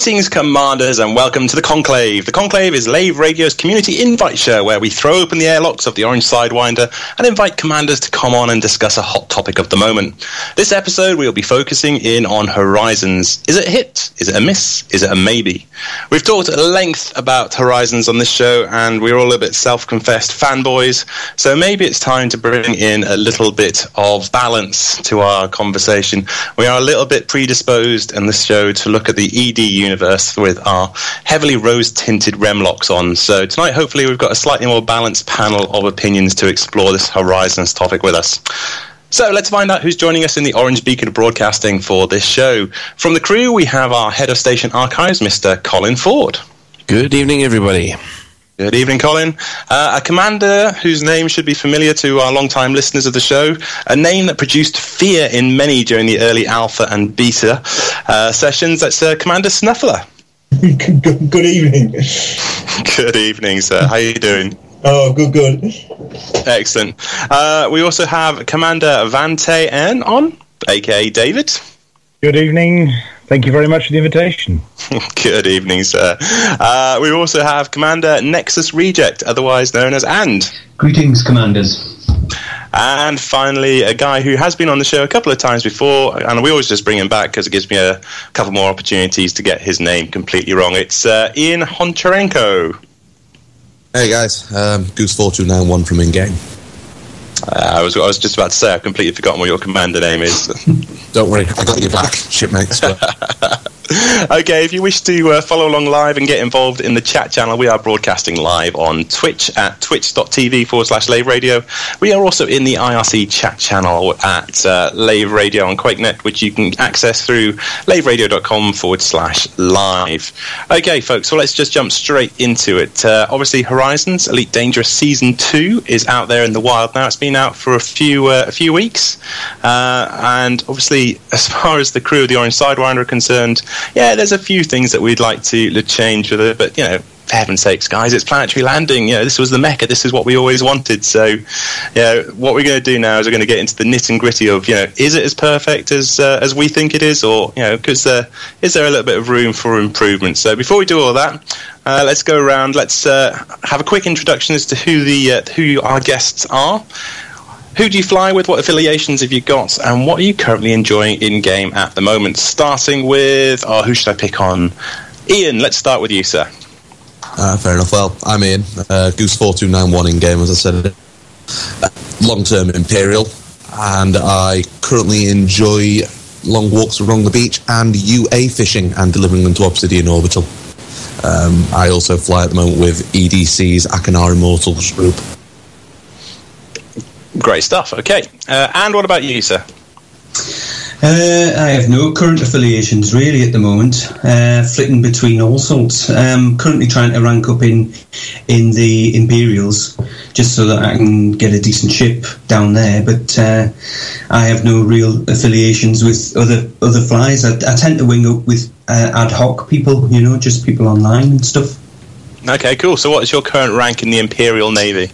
Greetings, Commanders, and welcome to the Conclave. The Conclave is Lave Radio's community invite show where we throw open the airlocks of the Orange Sidewinder and invite commanders to come on and discuss a hot topic of the moment. This episode, we'll be focusing in on Horizons. Is it hit? Is it a miss? Is it a maybe? We've talked at length about Horizons on this show, and we're all a bit self confessed fanboys, so maybe it's time to bring in a little bit of balance to our conversation. We are a little bit predisposed in this show to look at the ED universe with our heavily rose tinted Remloks on. So tonight, hopefully, we've got a slightly more balanced panel of opinions to explore this Horizons topic with us. So let's find out who's joining us in the Orange Beacon of Broadcasting for this show. From the crew, we have our head of station archives, Mr. Colin Ford. Good evening, everybody. Good evening, Colin. Uh, a commander whose name should be familiar to our long-time listeners of the show, a name that produced fear in many during the early alpha and beta uh, sessions. That's uh, Commander Snuffler. good, good evening. Good evening, sir. How are you doing? Oh, good, good. Excellent. Uh, we also have Commander Vante N on, aka David. Good evening. Thank you very much for the invitation. Good evening, sir. Uh, we also have Commander Nexus Reject, otherwise known as And. Greetings, Commanders. And finally, a guy who has been on the show a couple of times before, and we always just bring him back because it gives me a couple more opportunities to get his name completely wrong. It's uh, Ian Honcharenko. Hey guys, um, Goose four two nine one from in game. Uh, I was I was just about to say I've completely forgotten what your commander name is. Don't worry, I got your back, shipmates. okay, if you wish to uh, follow along live and get involved in the chat channel, we are broadcasting live on Twitch at twitch.tv forward slash Lave Radio. We are also in the IRC chat channel at uh, Lave Radio on QuakeNet, which you can access through laveradio.com forward slash live. Okay, folks, so let's just jump straight into it. Uh, obviously, Horizons Elite Dangerous Season 2 is out there in the wild now. It's been out for a few, uh, a few weeks. Uh, and obviously, as far as the crew of the Orange Sidewinder are concerned, yeah, there's a few things that we'd like to, change with it, but you know, for heaven's sakes, guys, it's planetary landing. You know, this was the mecca. This is what we always wanted. So, know, what we're going to do now is we're going to get into the nit and gritty of, you know, is it as perfect as uh, as we think it is, or you know, because uh, is there a little bit of room for improvement? So, before we do all that, uh, let's go around. Let's uh, have a quick introduction as to who the uh, who our guests are. Who do you fly with? What affiliations have you got? And what are you currently enjoying in game at the moment? Starting with, oh, who should I pick on? Ian, let's start with you, sir. Uh, fair enough. Well, I'm Ian, uh, Goose 4291 in game, as I said. Long term Imperial, and I currently enjoy long walks along the beach and UA fishing and delivering them to Obsidian Orbital. Um, I also fly at the moment with EDC's Achenar Immortals group. Great stuff. Okay. Uh, and what about you, sir? Uh, I have no current affiliations really at the moment. Uh, flitting between all sorts. Um, currently trying to rank up in in the Imperials, just so that I can get a decent ship down there. But uh, I have no real affiliations with other other flies. I, I tend to wing up with uh, ad hoc people, you know, just people online and stuff. Okay, cool. So, what is your current rank in the Imperial Navy?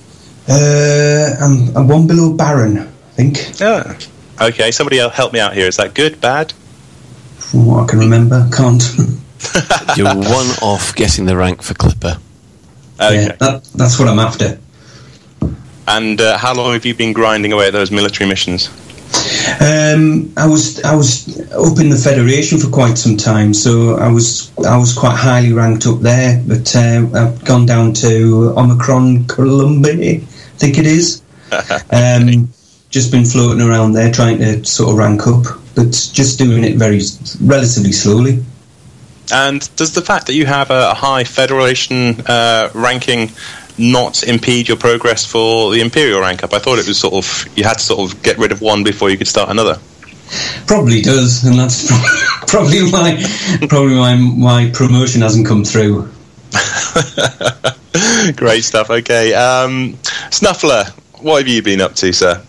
Uh, I'm, I'm one below Baron, I think. Yeah. Okay, somebody else help me out here. Is that good, bad? From what I can remember, can't. You're one off getting the rank for Clipper. Okay. Yeah, that, that's what I'm after. And uh, how long have you been grinding away at those military missions? Um, I was I was up in the Federation for quite some time, so I was I was quite highly ranked up there. But uh, I've gone down to Omicron Columbia, I think it is. Um, just been floating around there trying to sort of rank up, but just doing it very relatively slowly. And does the fact that you have a high Federation uh, ranking not impede your progress for the Imperial rank up? I thought it was sort of you had to sort of get rid of one before you could start another. Probably does, and that's probably why probably why my promotion hasn't come through. Great stuff. Okay, um, Snuffler, what have you been up to, sir?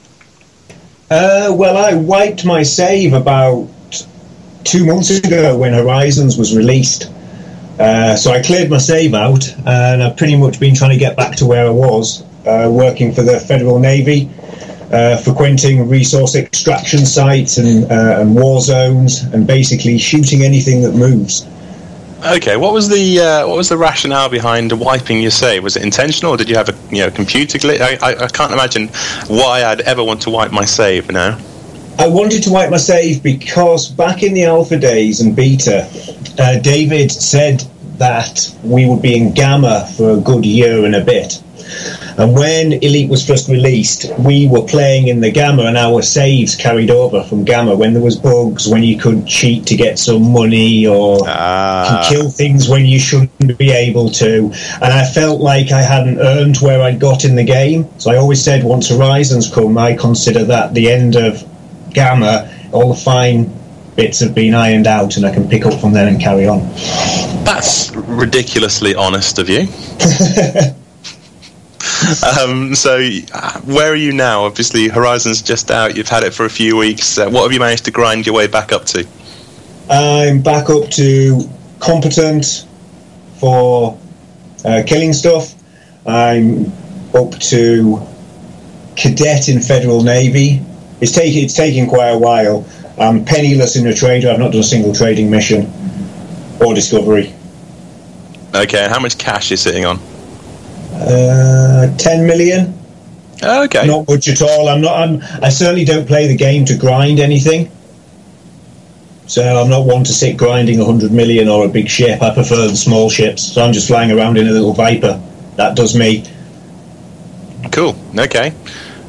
Uh, well, I wiped my save about two months ago when Horizons was released. Uh, so I cleared my save out, and I've pretty much been trying to get back to where I was, uh, working for the Federal Navy, uh, frequenting resource extraction sites and, uh, and war zones, and basically shooting anything that moves. Okay, what was the uh, what was the rationale behind wiping your save? Was it intentional, or did you have a you know computer glitch? I, I, I can't imagine why I'd ever want to wipe my save now. I wanted to wipe my save because back in the alpha days and beta, uh, David said that we would be in gamma for a good year and a bit. And when Elite was first released, we were playing in the Gamma, and our saves carried over from Gamma. When there was bugs, when you could cheat to get some money, or Ah. kill things when you shouldn't be able to. And I felt like I hadn't earned where I'd got in the game. So I always said, once Horizons come, I consider that the end of Gamma. All the fine bits have been ironed out, and I can pick up from there and carry on. That's ridiculously honest of you. um, so, where are you now? Obviously, Horizon's just out. You've had it for a few weeks. Uh, what have you managed to grind your way back up to? I'm back up to competent for uh, killing stuff. I'm up to cadet in Federal Navy. It's taking it's taking quite a while. I'm penniless in a trader. I've not done a single trading mission or discovery. Okay, how much cash you're sitting on? Uh, Ten million. Oh, okay. Not much at all. I'm not. I'm. I certainly don't play the game to grind anything. So I'm not one to sit grinding a hundred million or a big ship. I prefer the small ships. So I'm just flying around in a little Viper. That does me. Cool. Okay.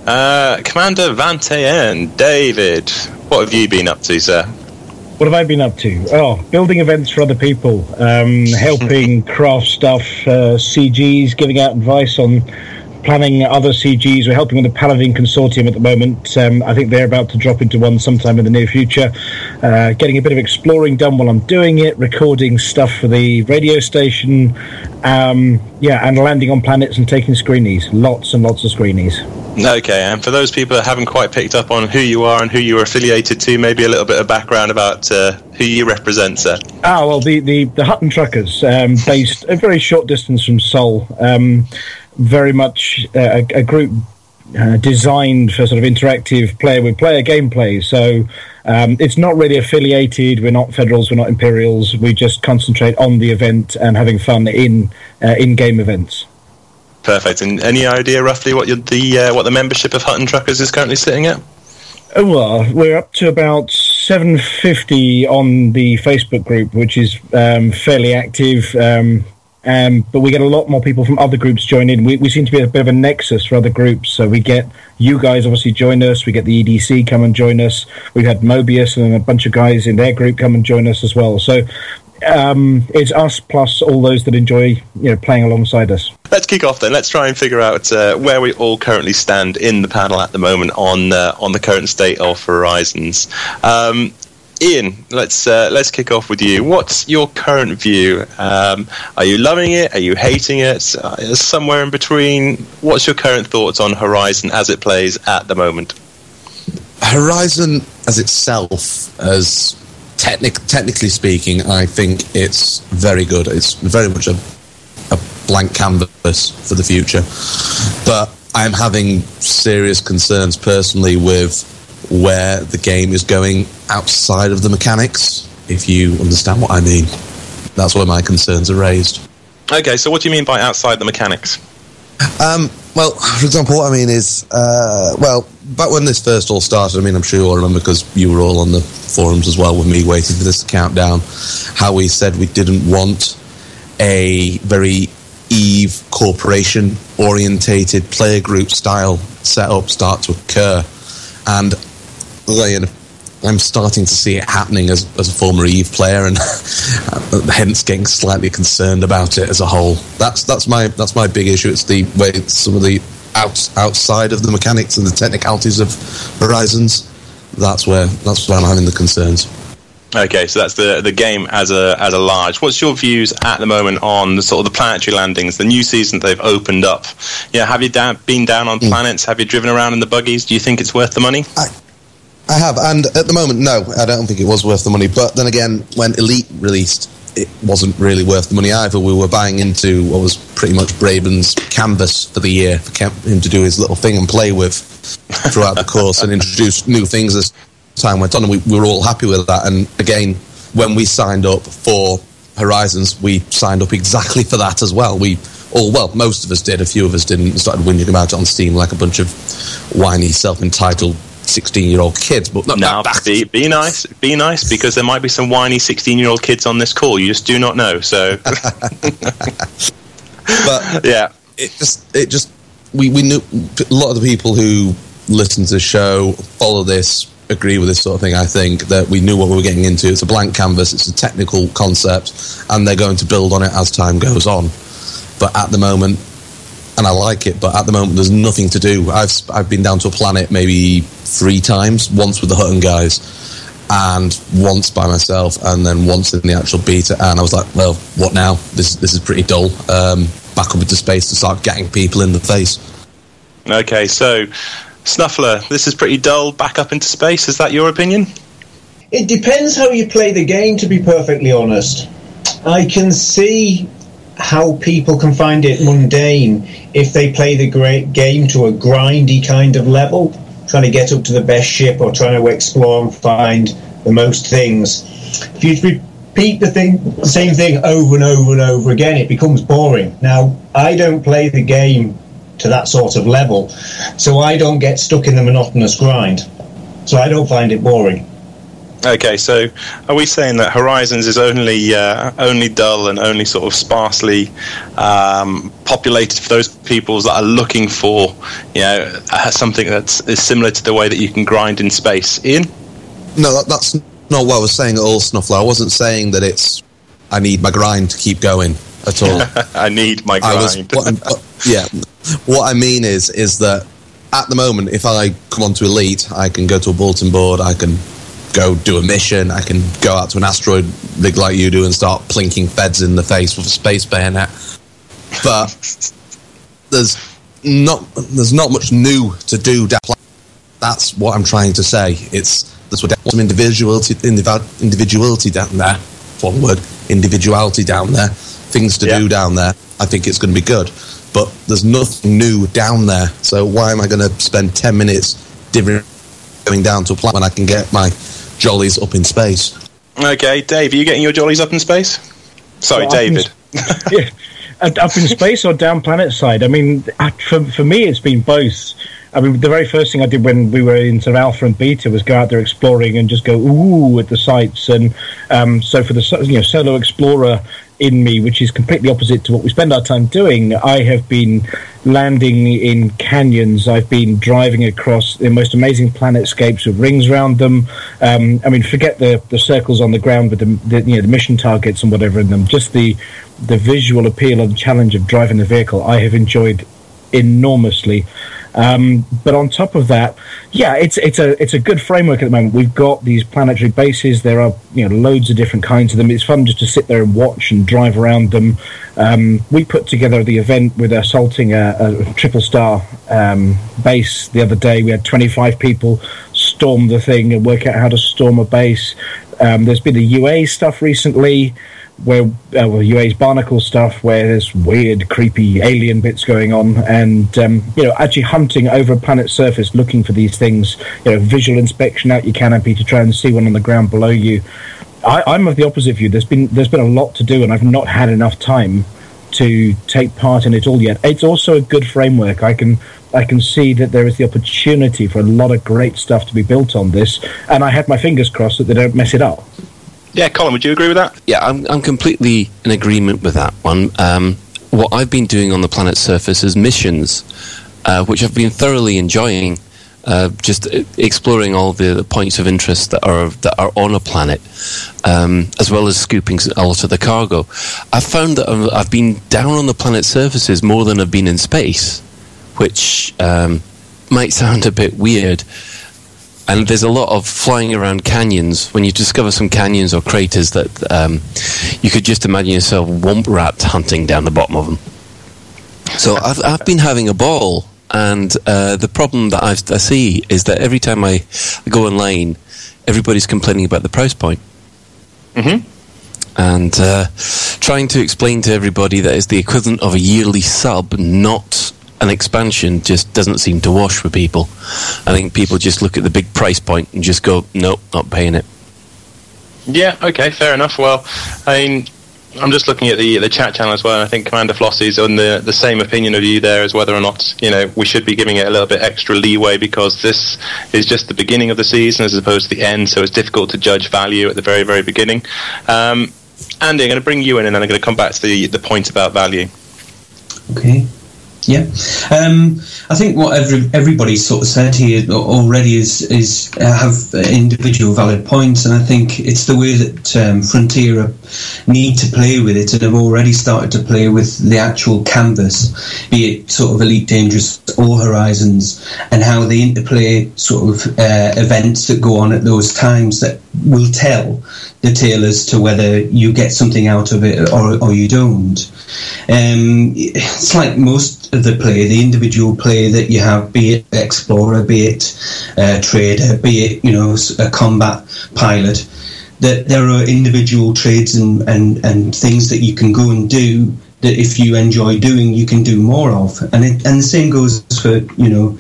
Uh, Commander Van Tayen, David, what have you been up to, sir? What have I been up to? Oh, building events for other people, um, helping craft stuff, uh, CGs, giving out advice on planning other CGs. We're helping with the Paladin Consortium at the moment. Um, I think they're about to drop into one sometime in the near future. Uh, getting a bit of exploring done while I'm doing it, recording stuff for the radio station. Um, yeah, and landing on planets and taking screenies. Lots and lots of screenies. Okay, and for those people that haven't quite picked up on who you are and who you're affiliated to, maybe a little bit of background about uh, who you represent, sir. Ah, well, the, the, the Hutton Truckers, um, based a very short distance from Sol, um, very much uh, a, a group uh, designed for sort of interactive player with player gameplay. So um, it's not really affiliated. We're not Federals, we're not Imperials. We just concentrate on the event and having fun in uh, in game events. Perfect. And any idea roughly what the uh, what the membership of Hutton Truckers is currently sitting at? Oh, well, we're up to about 750 on the Facebook group, which is um, fairly active. Um, um, but we get a lot more people from other groups join in. We, we seem to be a bit of a nexus for other groups. So we get you guys obviously join us. We get the EDC come and join us. We've had Mobius and a bunch of guys in their group come and join us as well. So um, it's us plus all those that enjoy you know playing alongside us. Let's kick off then. Let's try and figure out uh, where we all currently stand in the panel at the moment on uh, on the current state of Horizons. Um, Ian, let's uh, let's kick off with you. What's your current view? Um, are you loving it? Are you hating it? Uh, somewhere in between. What's your current thoughts on Horizon as it plays at the moment? Horizon as itself, as technic- technically speaking, I think it's very good. It's very much a, a blank canvas for the future. But I'm having serious concerns personally with where the game is going outside of the mechanics, if you understand what I mean. That's where my concerns are raised. Okay, so what do you mean by outside the mechanics? Um, well, for example, what I mean is, uh, well, back when this first all started, I mean, I'm sure you all remember because you were all on the forums as well with me waiting for this countdown, how we said we didn't want a very Eve corporation orientated player group style setup start to occur. And then I'm starting to see it happening as, as a former Eve player, and uh, hence getting slightly concerned about it as a whole. That's that's my that's my big issue. It's the way some of the outs, outside of the mechanics and the technicalities of Horizons. That's where that's where I'm having the concerns. Okay, so that's the the game as a as a large. What's your views at the moment on the sort of the planetary landings, the new season they've opened up? Yeah, have you down, been down on hmm. planets? Have you driven around in the buggies? Do you think it's worth the money? I have, and at the moment, no, I don't think it was worth the money. But then again, when Elite released, it wasn't really worth the money either. We were buying into what was pretty much Braben's canvas for the year for him to do his little thing and play with throughout the course and introduce new things as time went on. And we, we were all happy with that. And again, when we signed up for Horizons, we signed up exactly for that as well. We all, well, most of us did. A few of us didn't. Started whinging about it on Steam like a bunch of whiny, self-entitled sixteen-year-old kids. But no, Now, that- be, be nice, be nice, because there might be some whiny sixteen-year-old kids on this call. You just do not know. So, but yeah, it just it just we, we knew a lot of the people who listen to the show follow this agree with this sort of thing i think that we knew what we were getting into it's a blank canvas it's a technical concept and they're going to build on it as time goes on but at the moment and i like it but at the moment there's nothing to do i've i've been down to a planet maybe three times once with the hutton guys and once by myself and then once in the actual beta and i was like well what now this this is pretty dull um, back up into space to start getting people in the face okay. So, Snuffler, this is pretty dull. Back up into space. Is that your opinion? It depends how you play the game, to be perfectly honest. I can see how people can find it mundane if they play the great game to a grindy kind of level, trying to get up to the best ship or trying to explore and find the most things. If you repeat the thing, the same thing over and over and over again, it becomes boring. Now, I don't play the game to that sort of level, so I don't get stuck in the monotonous grind. So I don't find it boring. Okay, so are we saying that Horizons is only uh, only dull and only sort of sparsely um, populated for those peoples that are looking for, you know, uh, something that's is similar to the way that you can grind in space? Ian, no that, that's not what i was saying at all snuffler i wasn't saying that it's i need my grind to keep going at all I need my I was, grind. what what- yeah. What I mean is, is that at the moment, if I come onto Elite, I can go to a bulletin board, I can go do a mission, I can go out to an asteroid big like you do and start plinking feds in the face with a space bayonet. But there's not there's not much new to do. That's what I'm trying to say. It's there's some individuality indiv- individuality down there. One word, individuality down there. Things to Yeah. do down there. I think it's going to be good. But there's nothing new down there. So why am I going to spend ten minutes divvying going down to a planet when I can get my jollies up in space? okay, Dave, are you getting your jollies up in space? Sorry, Well, I can David. yeah, up in space or down planet side. I mean, uh, for for me, it's been both. I mean, the very first thing I did when we were in sort of alpha and beta was go out there exploring and just go ooh at the sites. And um, so for the you know solo explorer in me, which is completely opposite to what we spend our time doing, I have been landing in canyons. I've been driving across the most amazing planetscapes with rings around them. Um, I mean, forget the, the circles on the ground with the, the you know the mission targets and whatever in them. Just the the visual appeal and challenge of driving the vehicle, I have enjoyed enormously. Um, but on top of that, yeah, it's it's a it's a good framework at the moment. We've got these planetary bases. There are you know loads of different kinds of them. It's fun just to sit there and watch and drive around them. Um, we put together the event with assaulting a, a triple star um, base the other day. We had 25 people storm the thing and work out how to storm a base. Um, there's been the UA stuff recently where uh, well, UA's barnacle stuff, where there's weird, creepy alien bits going on, and um, you know, actually hunting over a planet's surface looking for these things. You know, visual inspection out your canopy to try and see one on the ground below you. I, I'm of the opposite view. There's been there's been a lot to do, and I've not had enough time to take part in it all yet. It's also a good framework. I can I can see that there is the opportunity for a lot of great stuff to be built on this, and I have my fingers crossed that they don't mess it up. Yeah, Colin, would you agree with that? Yeah, I'm, I'm completely in agreement with that one. Um, what I've been doing on the planet's surface is missions, uh, which I've been thoroughly enjoying. Uh, just exploring all the, the points of interest that are that are on a planet, um, as well as scooping a lot of the cargo. I've found that I've, I've been down on the planet's surfaces more than I've been in space, which um, might sound a bit weird. And there's a lot of flying around canyons. When you discover some canyons or craters that um, you could just imagine yourself womp rat hunting down the bottom of them. So I've, I've been having a ball, and uh, the problem that I've, I see is that every time I, I go online, everybody's complaining about the price point. Mhm. And uh, trying to explain to everybody that it's the equivalent of a yearly sub, not an expansion, just doesn't seem to wash for people. I think people just look at the big price point and just go, nope, not paying it. Yeah, okay, fair enough. Well, I mean, I'm just looking at the the chat channel as well, and I think Commander Flossie's on the the same opinion of you there as whether or not you know we should be giving it a little bit extra leeway because this is just the beginning of the season as opposed to the end, so it's difficult to judge value at the very very beginning. Um, Andy, I'm going to bring you in, and then I'm going to come back to the the point about value. Okay. Yeah, um, I think what every, everybody's sort of said here already is is uh, have individual valid points, and I think it's the way that um, Frontier need to play with it, and have already started to play with the actual canvas, be it sort of Elite Dangerous or Horizons, and how they interplay sort of uh, events that go on at those times that will tell the tale as to whether you get something out of it or, or you don't. Um, it's like most the play, the individual play that you have, be it explorer, be it uh, trader, be it you know a combat pilot, that there are individual trades and, and, and things that you can go and do that if you enjoy doing, you can do more of. And it, and the same goes for you know,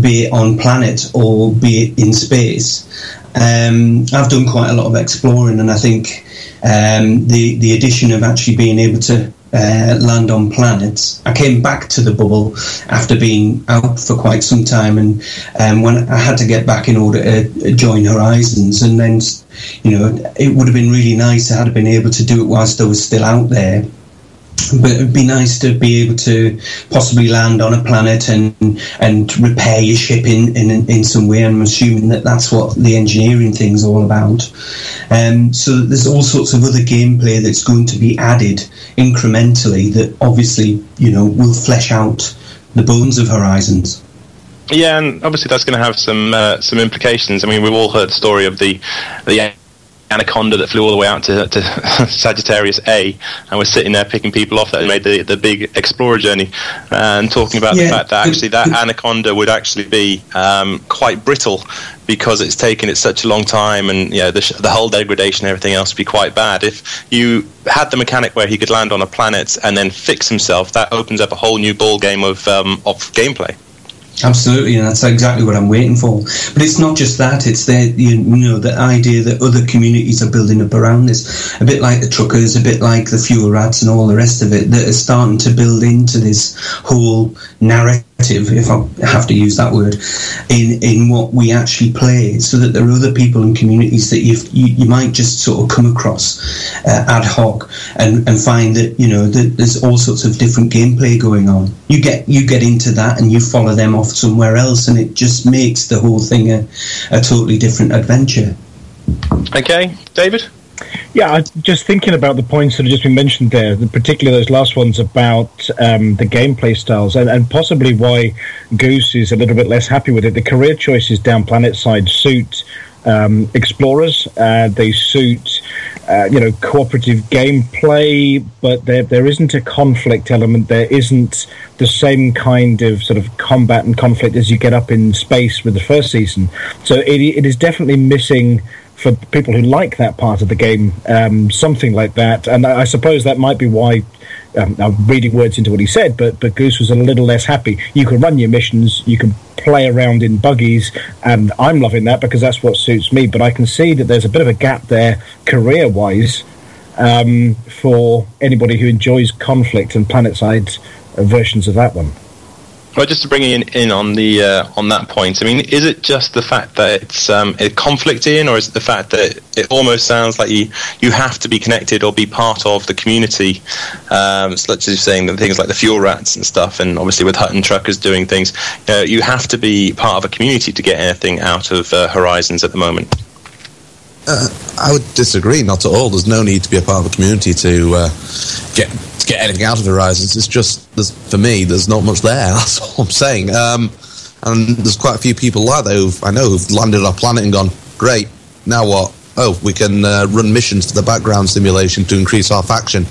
be it on planet or be it in space. Um, I've done quite a lot of exploring, and I think um, the the addition of actually being able to uh, land on planets. I came back to the bubble after being out for quite some time, and um, when I had to get back in order to join Horizons, and then you know it would have been really nice to have been able to do it whilst I was still out there but it'd be nice to be able to possibly land on a planet and and repair your ship in, in, in some way. I'm assuming that that's what the engineering thing's all about. Um, so there's all sorts of other gameplay that's going to be added incrementally that obviously you know will flesh out the bones of Horizons. Yeah, and obviously that's going to have some uh, some implications. I mean, we've all heard the story of the the anaconda that flew all the way out to, to Sagittarius A and was sitting there picking people off that made the, the big explorer journey and talking about yeah. the fact that actually that anaconda would actually be um, quite brittle because it's taken it such a long time and you know, the, the whole degradation and everything else would be quite bad. If you had the mechanic where he could land on a planet and then fix himself, that opens up a whole new ball game of, um, of gameplay. Absolutely, and that's exactly what I'm waiting for. But it's not just that; it's the you know the idea that other communities are building up around this, a bit like the truckers, a bit like the fuel rats, and all the rest of it, that are starting to build into this whole narrative if I have to use that word, in in what we actually play, so that there are other people and communities that you you might just sort of come across uh, ad hoc and, and find that you know that there's all sorts of different gameplay going on. You get you get into that and you follow them off somewhere else, and it just makes the whole thing a, a totally different adventure. Okay, David. Yeah, just thinking about the points that have just been mentioned there, particularly those last ones about um, the gameplay styles, and, and, possibly why Goose is a little bit less happy with it. The career choices down planet side suit um, explorers. Uh, they suit, uh, you know, cooperative gameplay, but there there isn't a conflict element. There isn't the same kind of sort of combat and conflict as you get up in space with the first season. So it it is definitely missing for people who like that part of the game, um, something like that. And I suppose that might be why um, I'm reading words into what he said, but but Goose was a little less happy. You can run your missions, you can play around in buggies, and I'm loving that because that's what suits me. But I can see that there's a bit of a gap there, career wise, um, for anybody who enjoys conflict and PlanetSide versions of that one. Well, just to bring in, in on the uh, on that point, I mean, is it just the fact that it's um, a conflict in, or is it the fact that it almost sounds like you you have to be connected or be part of the community, um, such as saying that things like the fuel rats and stuff, and obviously with Hutton truckers doing things, you, know, you have to be part of a community to get anything out of uh, Horizons at the moment. Uh, I would disagree. Not at all. There's no need to be a part of a community to uh, get get anything out of Horizons. It's just for me, there's not much there. That's all I'm saying. Um, and there's quite a few people like that who I know who've landed on our planet and gone, great. Now what? Oh, we can uh, run missions for the background simulation to increase our faction.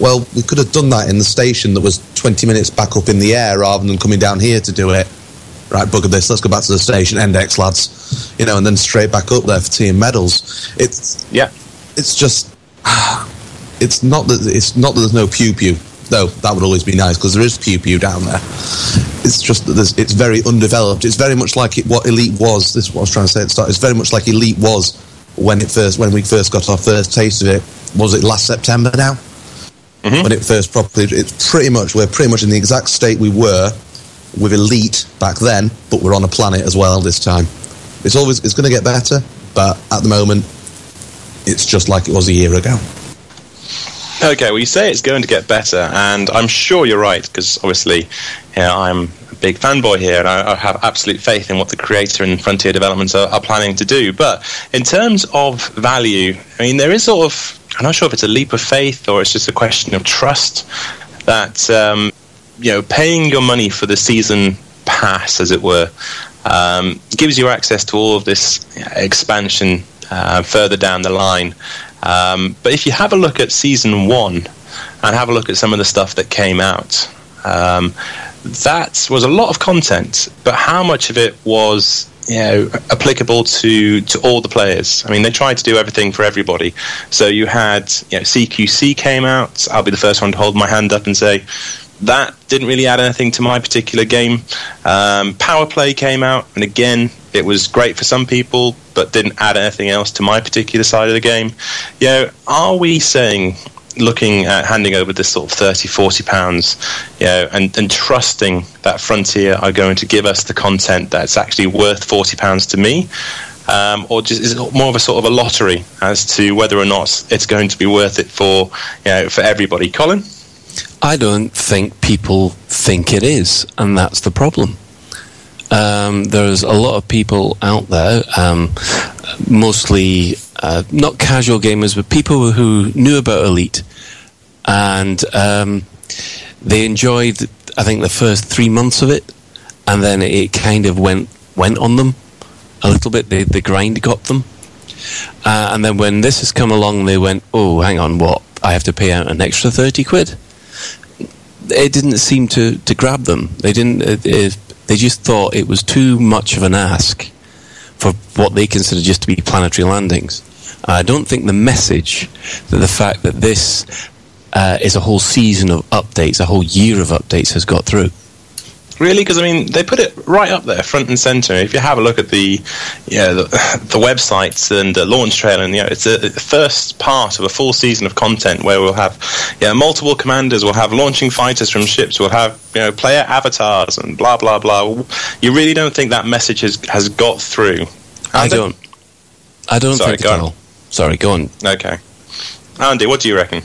Well, we could have done that in the station that was 20 minutes back up in the air rather than coming down here to do it. Right, bugger this. Let's go back to the station. Index, lads. You know, and then straight back up there for team medals. It's yeah. It's just it's not that it's not that there's no pew pew though that would always be nice because there is pew pew down there it's just that it's very undeveloped it's very much like it, what elite was this is what i was trying to say at the start it's very much like elite was when it first when we first got our first taste of it was it last september now mm-hmm. when it first properly. It's pretty much we're pretty much in the exact state we were with Elite back then, but we're on a planet as well this time. It's always it's going to get better, but at the moment, it's just like it was a year ago. Okay, well, you say it's going to get better, and I'm sure you're right because obviously, know, I'm a big fanboy here, and I, I, have absolute faith in what the creator and Frontier Developments are, are, planning to do. But in terms of value, I mean, there is sort of I'm not sure if it's a leap of faith or it's just a question of trust that um, you know paying your money for the season pass, as it were, um, gives you access to all of this expansion uh, further down the line. Um, but if you have a look at season one and have a look at some of the stuff that came out, um, that was a lot of content. But how much of it was you know applicable to to all the players? I mean, they tried to do everything for everybody. So you had you know, CQC came out. I'll be the first one to hold my hand up and say that didn't really add anything to my particular game. Um, Power Play came out, and again, it was great for some people, but didn't add anything else to my particular side of the game. You know, are we saying, looking at handing over this sort of 30, 40 pounds, you know, and, and trusting that Frontier are going to give us the content that's actually worth 40 pounds to me? Um, or just is it more of a sort of a lottery as to whether or not it's going to be worth it for you know for everybody? Colin. I don't think people think it is, and that's the problem. Um, there's a lot of people out there, um, mostly uh, not casual gamers, but people who knew about Elite, and um, they enjoyed, I think, the first three months of it, and then it kind of went went on them a little bit. The, the grind got them, uh, and then when this has come along, they went, "Oh, hang on, what? I have to pay out an extra thirty quid." It didn't seem to, to grab them. They didn't. It, it, they just thought it was too much of an ask for what they consider just to be planetary landings. I don't think the message that the fact that this uh, is a whole season of updates, a whole year of updates, has got through. Really? Because I mean, they put it right up there, front and center. If you have a look at the, yeah, the, the websites and the launch trailer, and you know, it's a, the first part of a full season of content where we'll have, yeah, multiple commanders, we'll have launching fighters from ships, we'll have you know player avatars and blah blah blah. You really don't think that message has has got through? I don't. I don't Sorry, think on. Sorry, go on. Okay, Andy, what do you reckon?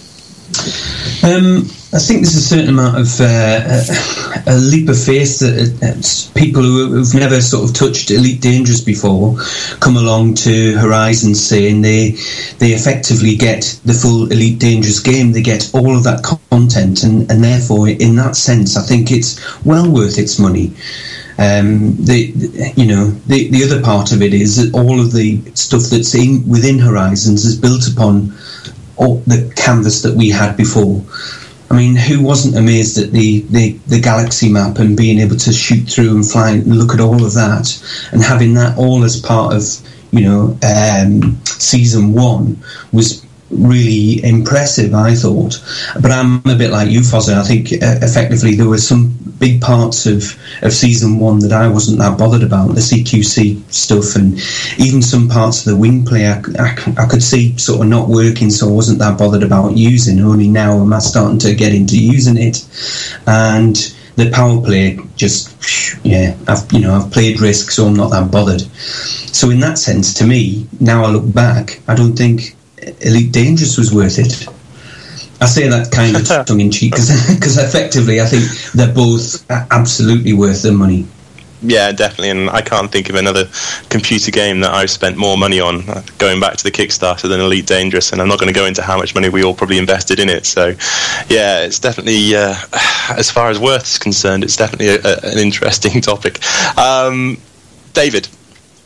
Um, I think there's a certain amount of uh, a, leap of faith that uh, people who, have never sort of touched Elite Dangerous before come along to Horizon saying they they effectively get the full Elite Dangerous game. They get all of that content, and, and therefore, in that sense, I think it's well worth its money. Um, the, the, you know the the other part of it is that all of the stuff that's in within Horizons is built upon all the canvas that we had before. I mean, who wasn't amazed at the, the, the galaxy map and being able to shoot through and fly and look at all of that and having that all as part of, you know, um, season one was really impressive, I thought. But I'm a bit like you, Fozzie. I think uh, effectively there were some big parts of, of season one that I wasn't that bothered about, the CQC stuff, and even some parts of the wing play I, I, I could see sort of not working, so I wasn't that bothered about using. Only now am I starting to get into using it. And the power play just yeah I've you know I've played risk so I'm not that bothered so in that sense to me now I look back I don't think Elite Dangerous was worth it. I say that kind of tongue in cheek because effectively I think they're both absolutely worth the money. Yeah, definitely, and I can't think of another computer game that I've spent more money on uh, going back to the Kickstarter than Elite Dangerous, and I'm not going to go into how much money we all probably invested in it. So, yeah, it's definitely, uh, as far as worth is concerned, it's definitely a, a, an interesting topic. Um, David,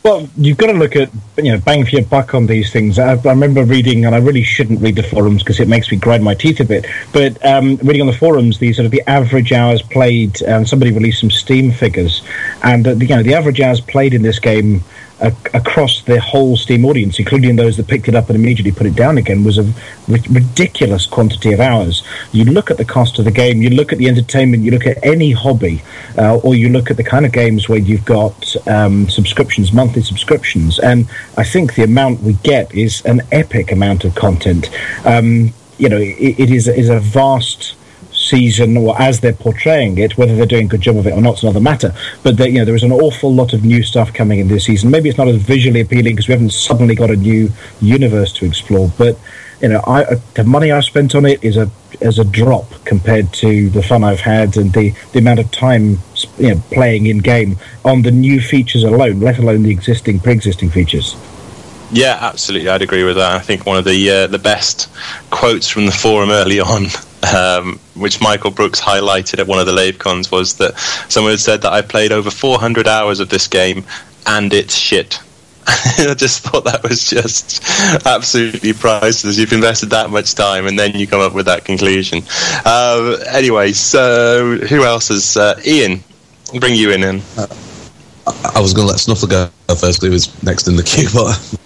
well, you've got to look at you know bang for your buck on these things. I, I remember reading, and I really shouldn't read the forums because it makes me grind my teeth a bit. But um, reading on the forums, the sort of the average hours played, and um, somebody released some Steam figures, and uh, you know the average hours played in this game across the whole Steam audience, including those that picked it up and immediately put it down again, was a ridiculous quantity of hours. You look at the cost of the game, you look at the entertainment, you look at any hobby, uh, or you look at the kind of games where you've got um, subscriptions, monthly subscriptions, and I think the amount we get is an epic amount of content. Um, you know, it, it is is a vast season or as they're portraying it whether they're doing a good job of it or not is another matter but you know there is an awful lot of new stuff coming in this season maybe it's not as visually appealing because we haven't suddenly got a new universe to explore but you know I, the money i've spent on it is a as a drop compared to the fun i've had and the the amount of time you know playing in game on the new features alone let alone the existing pre-existing features yeah, absolutely. I'd agree with that. I think one of the uh, the best quotes from the forum early on, um, which Michael Brookes highlighted at one of the LaveCons, was that someone had said that I played over 400 hours of this game and it's shit. I just thought that was just absolutely priceless. You've invested that much time, and then you come up with that conclusion. Uh, anyway, so who else is uh, Ian? I'll bring you in. in. Uh, I was going to let Snuffle go first because he was next in the queue, but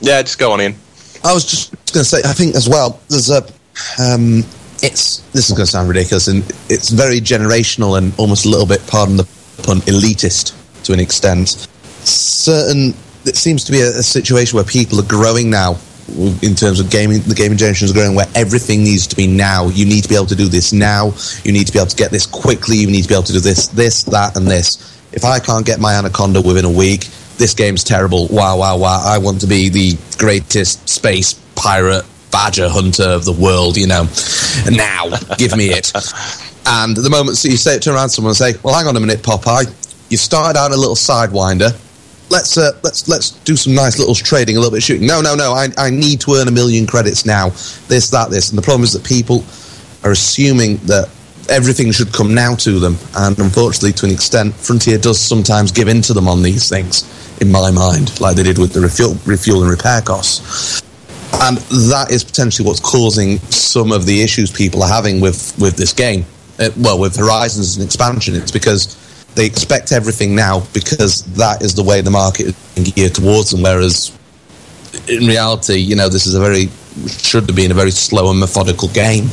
yeah, just go on in. I was just going to say, I think as well, there's a. Um, it's this is going to sound ridiculous, and it's very generational and almost a little bit, pardon the pun, elitist to an extent. Certain, it seems to be a, a situation where people are growing now in terms of gaming, the gaming generation is growing where everything needs to be now. You need to be able to do this now. You need to be able to get this quickly. You need to be able to do this, this, that, and this. If I can't get my Anaconda within a week, this game's terrible. Wow, wow, wow. I want to be the greatest space pirate badger hunter of the world, you know. Now, give me it. And the moment so you say it, turn around to someone and say, Well, hang on a minute, Popeye. You started out a little sidewinder. Let's uh, let's let's do some nice little trading, a little bit shooting. No, no, no. I, I need to earn a million credits now. This, that, this. And the problem is that people are assuming that everything should come now to them. And unfortunately, to an extent, Frontier does sometimes give in to them on these things in my mind, like they did with the refuel, refuel and repair costs. And that is potentially what's causing some of the issues people are having with, with this game. Uh, well, with Horizons and expansion, it's because they expect everything now because that is the way the market is geared towards them. Whereas in reality, you know, this is a very should have been a very slow and methodical game.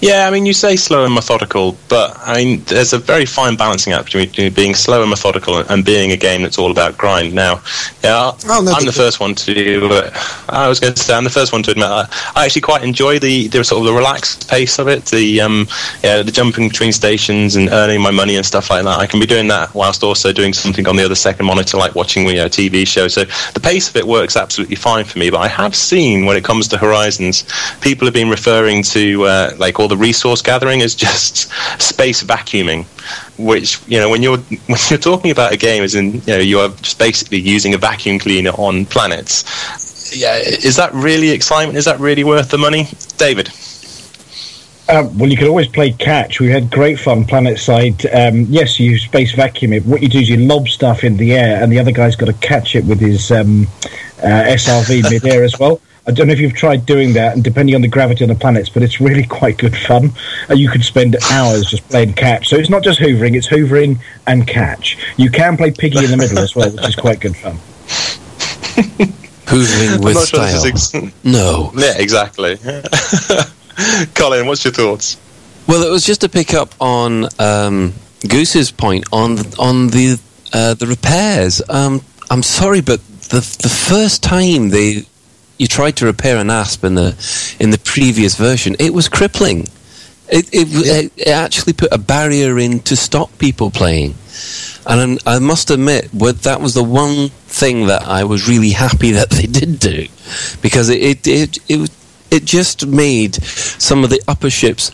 Yeah, I mean, you say slow and methodical, but I mean, there's a very fine balancing act between being slow and methodical and being a game that's all about grind. Now, yeah, oh, no, I'm the first one to. Uh, I was going to say I'm the first one to admit I, I actually quite enjoy the, the sort of the relaxed pace of it. The um, yeah, the jumping between stations and earning my money and stuff like that. I can be doing that whilst also doing something on the other second monitor, like watching you know, a TV show. So the pace of it works absolutely fine for me. But I have seen when it comes to Horizons, people have been referring to. Uh, like all the resource gathering is just space vacuuming, which you know when you're when you're talking about a game as in you know you are just basically using a vacuum cleaner on planets. Yeah, is that really excitement? Is that really worth the money, David? Um, well, you could always play catch. We had great fun PlanetSide. Um, yes, you space vacuum it. What you do is you lob stuff in the air, and the other guy's got to catch it with his um, uh, SRV mid-air as well. I don't know if you've tried doing that, and depending on the gravity on the planets, but it's really quite good fun. Uh, you could spend hours just playing catch. So it's not just hoovering; it's hoovering and catch. You can play piggy in the middle as well, which is quite good fun. hoovering with style. Ex- no. Yeah, exactly. Colin, what's your thoughts? Well, it was just to pick up on um, Goose's point on on the uh, the repairs. Um, I'm sorry, but the the first time they you tried to repair an asp in the in the previous version, it was crippling. It, it, it, actually put a barrier in to stop people playing. And I must admit, that was the one thing that I was really happy that they did do, because it it it it, it just made some of the upper ships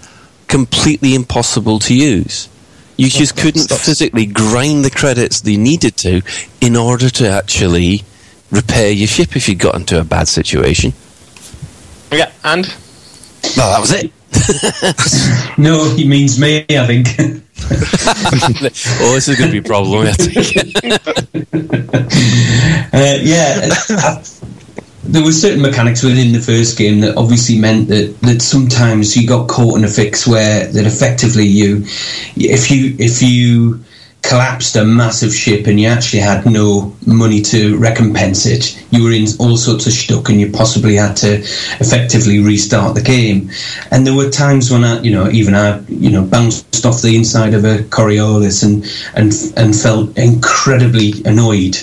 completely impossible to use. You just couldn't physically grind the credits they needed to in order to actually repair your ship if you got into a bad situation. Yeah, and? Well, that was it. no, he means me, I think. oh, this is going to be problematic. uh, yeah, I, there were certain mechanics within the first game that obviously meant that, that sometimes you got caught in a fix where that effectively you, if you if you collapsed a massive ship and you actually had no money to recompense it, you were in all sorts of stuck and you possibly had to effectively restart the game. And there were times when I, you know, even I, you know, bounced off the inside of a Coriolis and and and felt incredibly annoyed,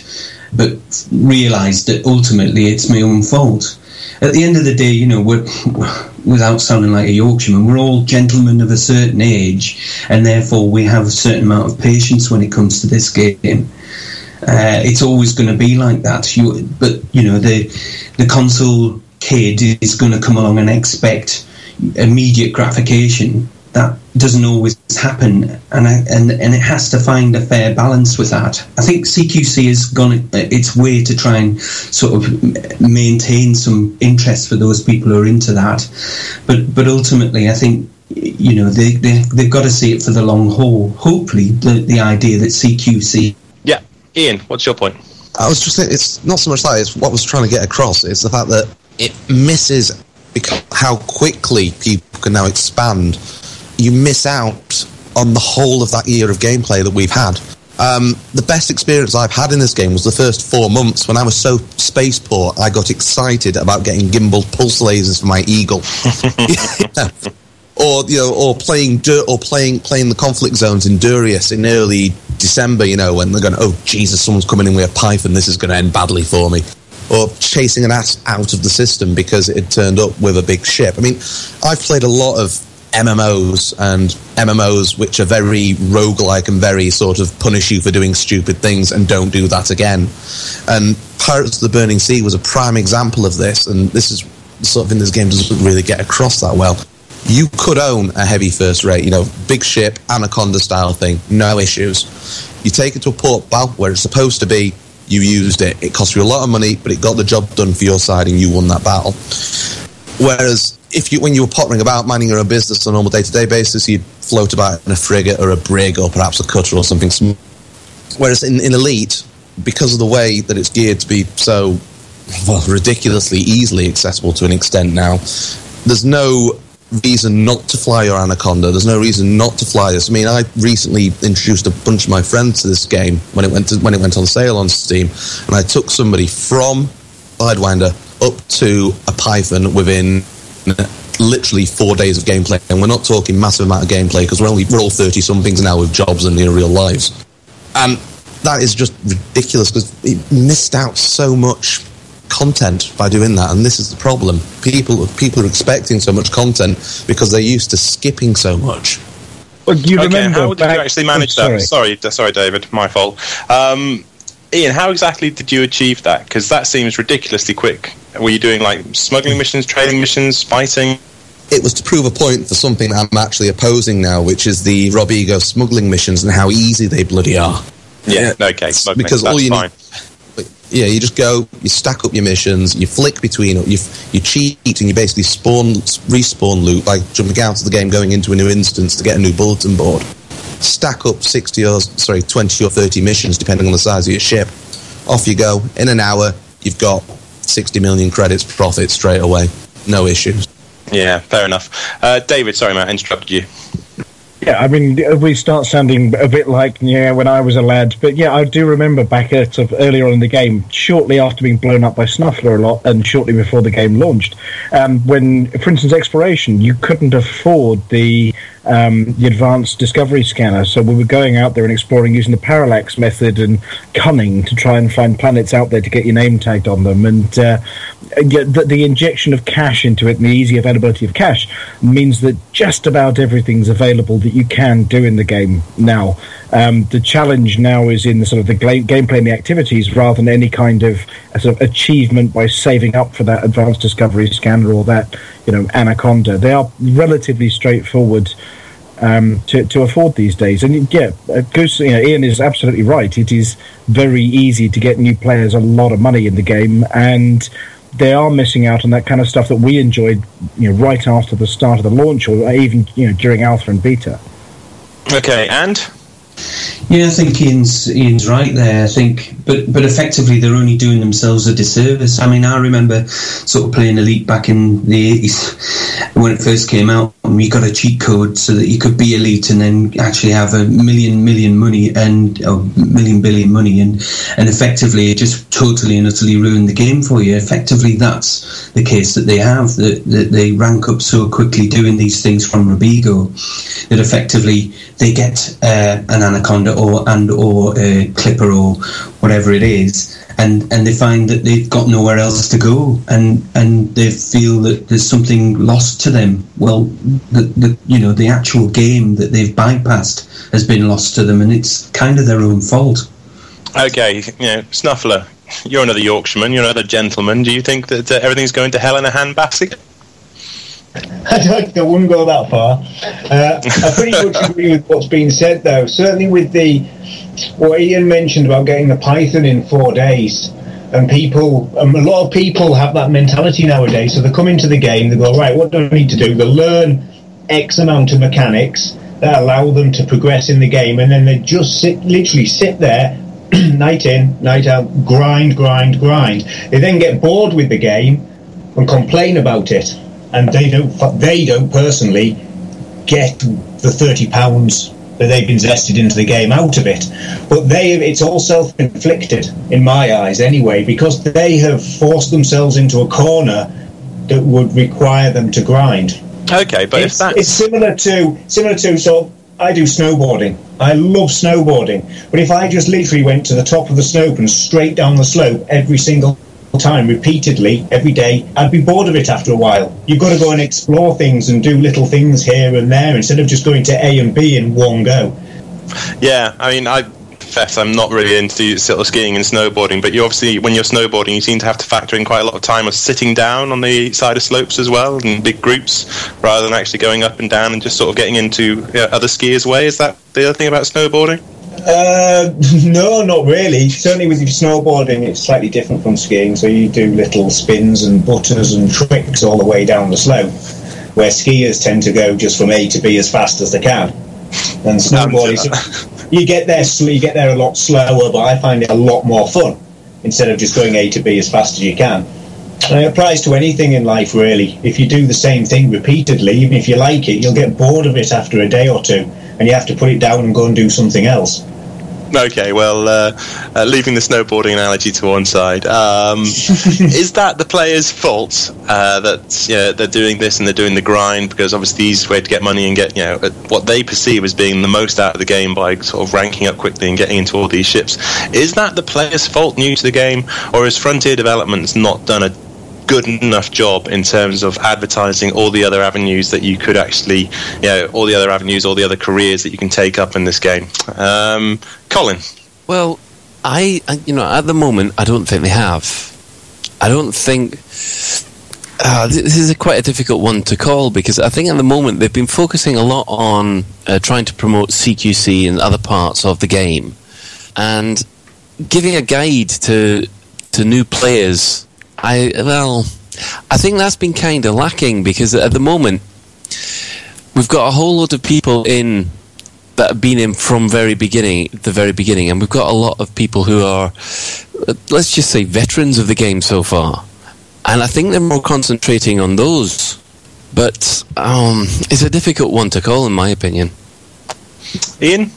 but realised that ultimately it's my own fault. At the end of the day, you know, we're without sounding like a Yorkshireman, we're all gentlemen of a certain age, and therefore we have a certain amount of patience when it comes to this game. Uh, it's always going to be like that. You, but you know, the the console kid is going to come along and expect immediate gratification. That doesn't always happen, and I, and and it has to find a fair balance with that. I think CQC has gone its way to try and sort of maintain some interest for those people who are into that, but but ultimately, I think you know they, they they've got to see it for the long haul. Hopefully, the the idea that CQC. Yeah, Ian, what's your point? I was just saying, it's not so much that, it's what I was trying to get across. It's the fact that it misses because how quickly people can now expand. You miss out on the whole of that year of gameplay that we've had. Um, the best experience I've had in this game was the first four months when I was so space poor. I got excited about getting gimbal pulse lasers for my eagle, yeah. or you know, or playing dirt, or playing playing the conflict zones in Durius in early December. You know, when they're going, "Oh Jesus, someone's coming in with a python. This is going to end badly for me." or chasing an ass out of the system because it had turned up with a big ship. I mean, I've played a lot of MMOs and MMOs which are very roguelike and very sort of punish you for doing stupid things and don't do that again. And Pirates of the Burning Sea was a prime example of this, and this is the sort of thing this game doesn't really get across that well. You could own a heavy first rate, you know, big ship, Anaconda style thing, no issues. You take it to a port battle where it's supposed to be, you used it. It cost you a lot of money, but it got the job done for your side and you won that battle. Whereas if you, when you were pottering about minding your own business on a normal day-to-day basis, you'd float about in a frigate or a brig or perhaps a cutter or something. Whereas in, in Elite, because of the way that it's geared to be so well, ridiculously easily accessible to an extent now, there's no reason not to fly your Anaconda. There's no reason not to fly this. I mean, I recently introduced a bunch of my friends to this game when it went to, when it went on sale on Steam, and I took somebody from Sidewinder up to a Python within literally four days of gameplay, and we're not talking massive amount of gameplay because we're only we're all thirty somethings now with jobs and their real lives, and that is just ridiculous because it missed out so much content by doing that, and this is the problem. People people are expecting so much content because they're used to skipping so much. Well, you okay, remember how did back- you actually manage oh, that? Sorry, sorry, David, my fault. Um, Ian, how exactly did you achieve that? Because that seems ridiculously quick. Were you doing like smuggling missions, trading missions, fighting? It was to prove a point for something I'm actually opposing now, which is the Robigo smuggling missions and how easy they bloody are. Yeah, okay, smuggling, because all you fine. need, yeah, you just go, you stack up your missions, you flick between, you you cheat, and you basically spawn respawn loot by jumping out of the game, going into a new instance to get a new bulletin board. Stack up sixty or sorry, twenty or thirty missions, depending on the size of your ship. Off you go. In an hour, you've got sixty million credits profit straight away. No issues. Yeah, fair enough. Uh, David, sorry, Matt, I interrupted you. Yeah, I mean, we start sounding a bit like yeah when I was a lad, but yeah, I do remember back at sort of earlier on in the game, shortly after being blown up by Snuffler a lot, and shortly before the game launched, um, when, for instance, exploration, you couldn't afford the um, the advanced discovery scanner, so we were going out there and exploring using the parallax method and cunning to try and find planets out there to get your name tagged on them, and uh, the, the injection of cash into it and the easy availability of cash means that just about everything's available that you can do in the game now. Um, the challenge now is in the sort of the gameplay and the activities rather than any kind of a sort of achievement by saving up for that advanced discovery scanner or that you know anaconda. They are relatively straightforward um, to, to afford these days. And yeah, uh, Goose, you know, Ian is absolutely right. It is very easy to get new players a lot of money in the game, and they are missing out on that kind of stuff that we enjoyed, you know, right after the start of the launch, or even you know during alpha and beta. Okay, and Yeah, I think Ian's Ian's right there. I think, but but effectively they're only doing themselves a disservice. I mean, I remember sort of playing Elite back in the eighties when it first came out, and we got a cheat code so that you could be Elite and then actually have a million million money and a million billion money, and and effectively it just totally and utterly ruined the game for you. Effectively, that's the case that they have that, that they rank up so quickly doing these things from Robigo that effectively they get uh, an anaconda or and or a clipper or whatever it is, and and they find that they've got nowhere else to go, and and they feel that there's something lost to them. Well, the, the you know the actual game that they've bypassed has been lost to them, and it's kind of their own fault. Okay, you know, Snuffler, you're another Yorkshireman, you're another gentleman. Do you think that uh, everything's going to hell in a handbasket? I, I wouldn't go that far. Uh, I pretty much agree with what's been said, though. Certainly with the what Ian mentioned about getting the Python in four days, and people, um, a lot of people have that mentality nowadays. So they come into the game, they go, right, what do I need to do? They learn X amount of mechanics that allow them to progress in the game, and then they just sit, literally sit there. night in, night out, grind, grind, grind. They then get bored with the game and complain about it and they don't they don't personally get the thirty pounds that they've invested into the game out of it. But they it's all self inflicted in my eyes anyway, because they have forced themselves into a corner that would require them to grind. Okay, but it's, if that's it's similar to similar to so I do snowboarding. I love snowboarding. But if I just literally went to the top of the slope and straight down the slope every single time repeatedly every day i'd be bored of it after a while you've got to go and explore things and do little things here and there instead of just going to a and b in one go yeah, I mean, I confess I'm not really into sort of skiing and snowboarding, but you obviously, when you're snowboarding, you seem to have to factor in quite a lot of time of sitting down on the side of slopes as well, in big groups, rather than actually going up and down and just sort of getting into yeah, other skiers' way. Is that the other thing about snowboarding? Uh, no, not really. Certainly with your snowboarding, it's slightly different from skiing. So you do little spins and butters and tricks all the way down the slope, where skiers tend to go just from A to B as fast as they can. And snowboarding, you get there, you get there a lot slower, but I find it a lot more fun instead of just going A to B as fast as you can. And it applies to anything in life, really. If you do the same thing repeatedly, even if you like it, you'll get bored of it after a day or two, and you have to put it down and go and do something else. Okay, well, uh, uh, leaving the snowboarding analogy to one side, um, is that the players' fault uh, that you know, they're doing this and they're doing the grind because obviously the easiest way to get money and get you know what they perceive as being the most out of the game by sort of ranking up quickly and getting into all these ships? Is that the players' fault new to the game, or is Frontier Developments not done a good enough job in terms of advertising all the other avenues that you could actually, you know, all the other avenues, all the other careers that you can take up in this game. Um, Colin. Well, I, you know, at the moment, I don't think they have. I don't think. Uh, this is a quite a difficult one to call because I think at the moment they've been focusing a lot on uh, trying to promote CQC and other parts of the game, and giving a guide to to new players. I well, I think that's been kind of lacking because at the moment we've got a whole lot of people in that have been in from very beginning, the very beginning, and we've got a lot of people who are, uh, let's just say, veterans of the game so far, and I think they're more concentrating on those. But um, it's a difficult one to call, in my opinion. Ian?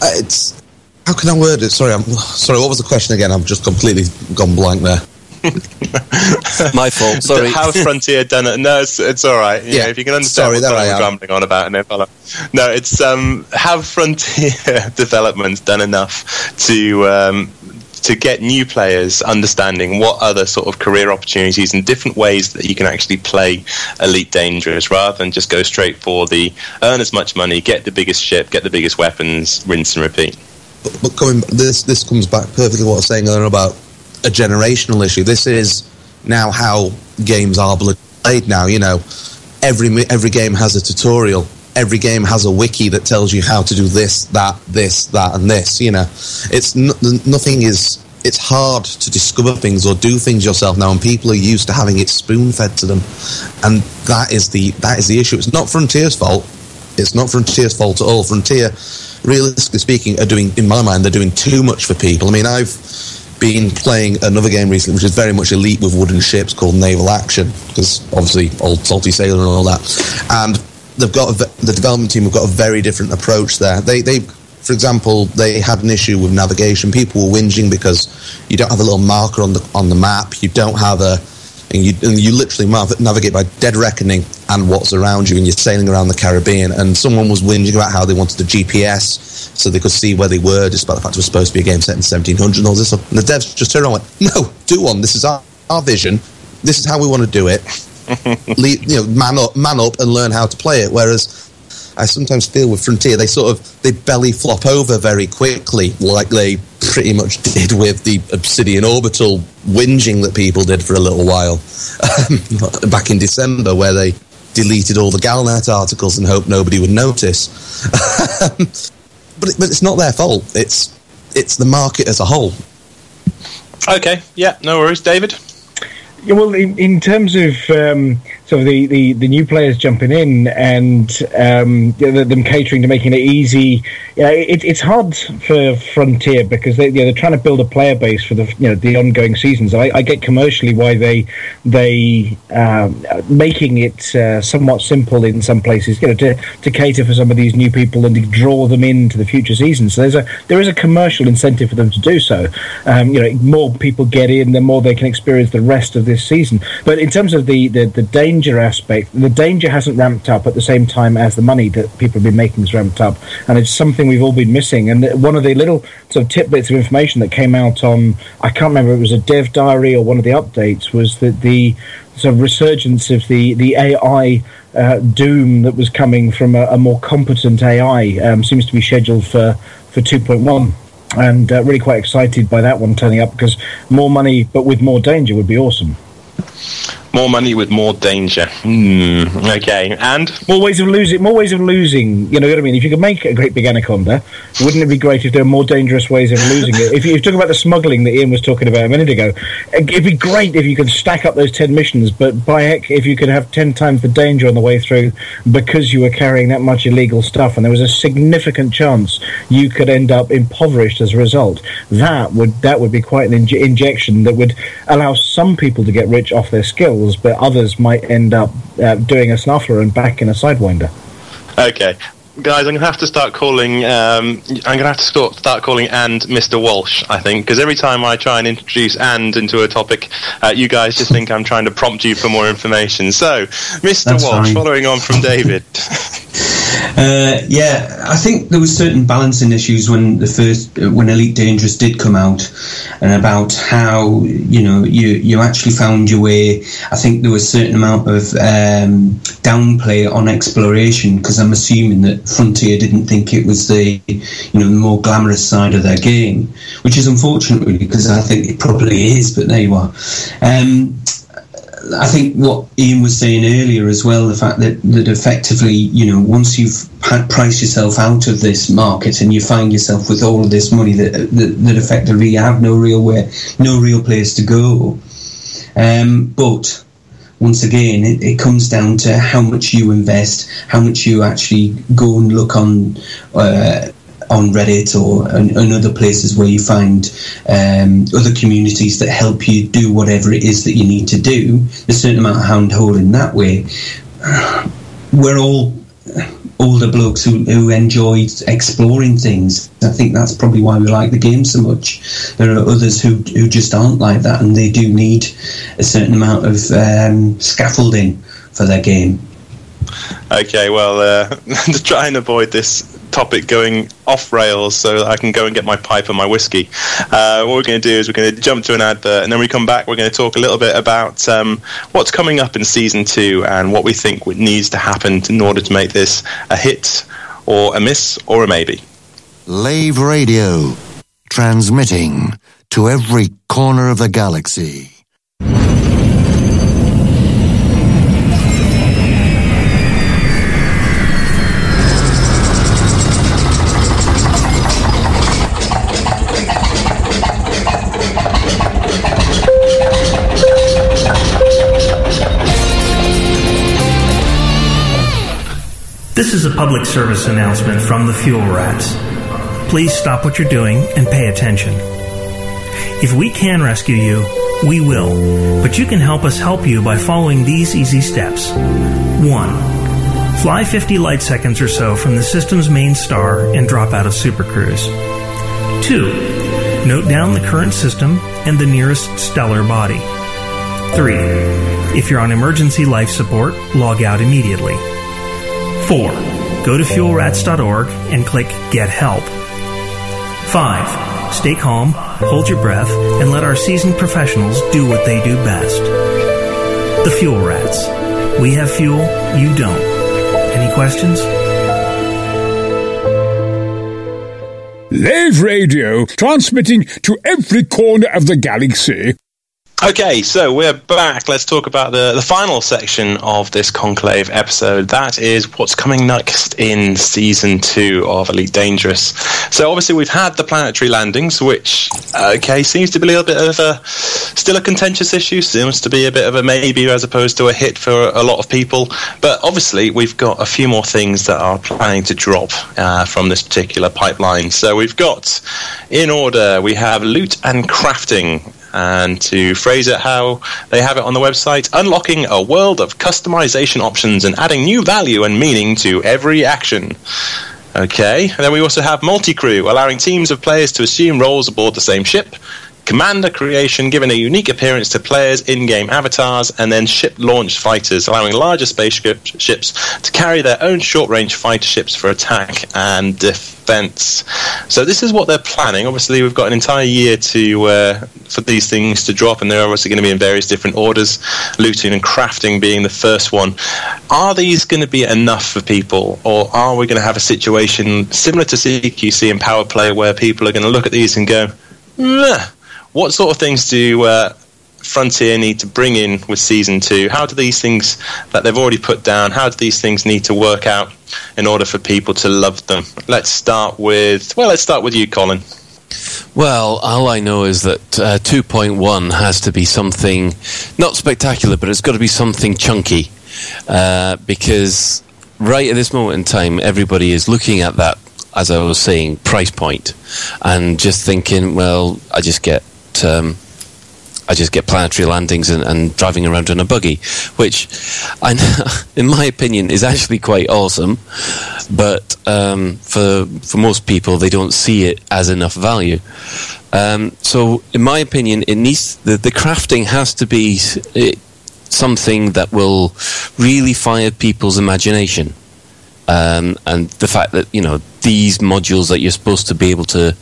Uh, it's how can I word it? Sorry, I'm sorry. What was the question again? I've just completely gone blank there. My fault. Sorry. How Frontier done it? No, it's, it's all right. You Yeah. know, if you can understand Sorry, what I'm rambling on about, no follow. No, it's um, have Frontier Developments done enough to um, to get new players understanding what other sort of career opportunities and different ways that you can actually play Elite Dangerous rather than just go straight for the earn as much money, get the biggest ship, get the biggest weapons, rinse and repeat. But, but coming, this this comes back perfectly what I was saying earlier about a generational issue. This is now how games are played now. You know, every every game has a tutorial. Every game has a wiki that tells you how to do this, that, this, that, and this. You know, it's n- nothing is. It's hard to discover things or do things yourself now, and people are used to having it spoon fed to them, and that is the that is the issue. It's not Frontier's fault. It's not Frontier's fault at all. Frontier, realistically speaking, are doing, in my mind, they're doing too much for people. I mean, I've been playing another game recently, which is very much elite with wooden ships called Naval Action, because obviously old salty sailor and all that. And they've got the development team have got a very different approach there. They, they, for example, they had an issue with navigation. People were whinging because you don't have a little marker on the on the map. You don't have a and you, and you literally nav- navigate by dead reckoning and what's around you, and you're sailing around the Caribbean, and someone was whinging about how they wanted a GPS so they could see where they were, despite the fact it was supposed to be a game set in 1700 and all this stuff. And the devs just turned around and went, "No, do one. This is our, our vision. This is how we want to do it. Lead, you know, man up, man up, and learn how to play it." Whereas I sometimes feel with Frontier, they sort of they belly flop over very quickly, like they pretty much did with the Obsidian Orbital whinging that people did for a little while um, back in December, where they deleted all the Galnet articles and hoped nobody would notice. but, it, but it's not their fault. It's it's the market as a whole. Okay, yeah, no worries, David. Yeah, well, in, in terms of um, of the, the, the new players jumping in and um, them catering to making it easy, yeah, it, it's hard for Frontier because they, they're trying to build a player base for the you know the ongoing seasons. I, I get commercially why they they um, making it uh, somewhat simple in some places, you know, to, to cater for some of these new people and to draw them into the future seasons. So there's a there is a commercial incentive for them to do so. Um, you know, more people get in, the more they can experience the rest of this season. But in terms of the, the, the, danger aspect, the danger hasn't ramped up at the same time as the money that people have been making has ramped up. And it's something we've all been missing. And one of the little sort of tidbits of information that came out on, I can't remember, it was a dev diary or one of the updates, was that the sort of resurgence of the, the AI uh, doom that was coming from a, a more competent AI um, seems to be scheduled for, for 2.1 and uh, really quite excited by that one turning up because more money but with more danger would be awesome. More money with more danger. Mm, okay, and more ways of losing. More ways of losing. You know what I mean? If you could make a great big anaconda, wouldn't it be great if there were more dangerous ways of losing it? If you, talk about the smuggling that Ian was talking about a minute ago, it'd be great if you could stack up those ten missions. But by heck, if you could have ten times the danger on the way through because you were carrying that much illegal stuff, and there was a significant chance you could end up impoverished as a result, that would that would be quite an inje- injection that would allow some people to get rich off their skills but others might end up uh, doing a snuffler and back in a sidewinder. Okay, guys, I'm going to have to start calling. Um, I'm going to have to start, start calling and Mr. Walsh. I think because every time I try and introduce and into a topic, uh, you guys just think I'm trying to prompt you for more information. So, Mr. That's Walsh, fine. following on from David. Uh, yeah, I think there was certain balancing issues when the first when Elite Dangerous did come out, and about how you know you you actually found your way. I think there was a certain amount of um, downplay on exploration because I'm assuming that Frontier didn't think it was the you know the more glamorous side of their game, which is unfortunate really because I think it probably is. But there you are. Um, I think what Ian was saying earlier as well, the fact that, that effectively, you know, once you've priced yourself out of this market and you find yourself with all of this money that that, that effectively you have no real way, no real place to go. Um, but once again, it, it, comes down to how much you invest, how much you actually go and look on. Uh, on Reddit or and, other places where you find um, other communities that help you do whatever it is that you need to do. A certain amount of hand holding that way. We're all older blokes who, who enjoy exploring things. I think that's probably why we like the game so much. There are others who who just aren't like that, and they do need a certain amount of um, scaffolding for their game. Okay, well, uh, to try and avoid this topic going off rails so that I can go and get my pipe and my whiskey. Uh, what we're going to do is we're going to jump to an advert and then we come back. We're going to talk a little bit about um, what's coming up in season two and what we think needs to happen in order to make this a hit or a miss or a maybe. Lave Radio, transmitting to every corner of the galaxy. This is a public service announcement from the Fuel Rats. Please stop what you're doing and pay attention. If we can rescue you, we will, but you can help us help you by following these easy steps. 1. Fly 50 light seconds or so from the system's main star and drop out of Super Cruise. 2. Note down the current system and the nearest stellar body. 3. If you're on emergency life support, log out immediately. 4. Go to fuelrats.org and click Get Help. 5. Stay calm, hold your breath, and let our seasoned professionals do what they do best. The Fuel Rats. We have fuel, you don't. Any questions? Lave Radio, transmitting to every corner of the galaxy. Okay, so we're back. Let's talk about the, the final section of this Conclave episode. That is what's coming next in season two of Elite Dangerous. So obviously we've had the planetary landings, which okay seems to be a little bit of a still a contentious issue. Seems to be a bit of a maybe as opposed to a hit for a lot of people. But obviously we've got a few more things that are planning to drop uh, from this particular pipeline. So we've got in order we have loot and crafting and to phrase it how they have it on the website, unlocking a world of customization options and adding new value and meaning to every action. Okay, and then we also have multi crew, allowing teams of players to assume roles aboard the same ship. Commander creation, giving a unique appearance to players' in game avatars, and then ship launched fighters, allowing larger spaceships ships to carry their own short range fighter ships for attack and defense. So, this is what they're planning. Obviously, we've got an entire year to uh, for these things to drop, and they're obviously going to be in various different orders, looting and crafting being the first one. Are these going to be enough for people, or are we going to have a situation similar to CQC and Power Play where people are going to look at these and go, Meh. What sort of things do uh, Frontier need to bring in with season two? How do these things that they've already put down? How do these things need to work out in order for people to love them? Let's start with well, let's start with you, Colin. Well, all I know is that uh, 2.1 has to be something not spectacular, but it's got to be something chunky. Uh, because right at this moment in time, everybody is looking at that, as I was saying, price point, and just thinking, well, I just get. Um, I just get planetary landings and, and, driving around in a buggy, which, I, in my opinion, is actually quite awesome. But um, for for most people, they don't see it as enough value. Um, so, in my opinion, it needs the, the crafting has to be it, something that will really fire people's imagination. Um, and the fact that you know these modules that you're supposed to be able to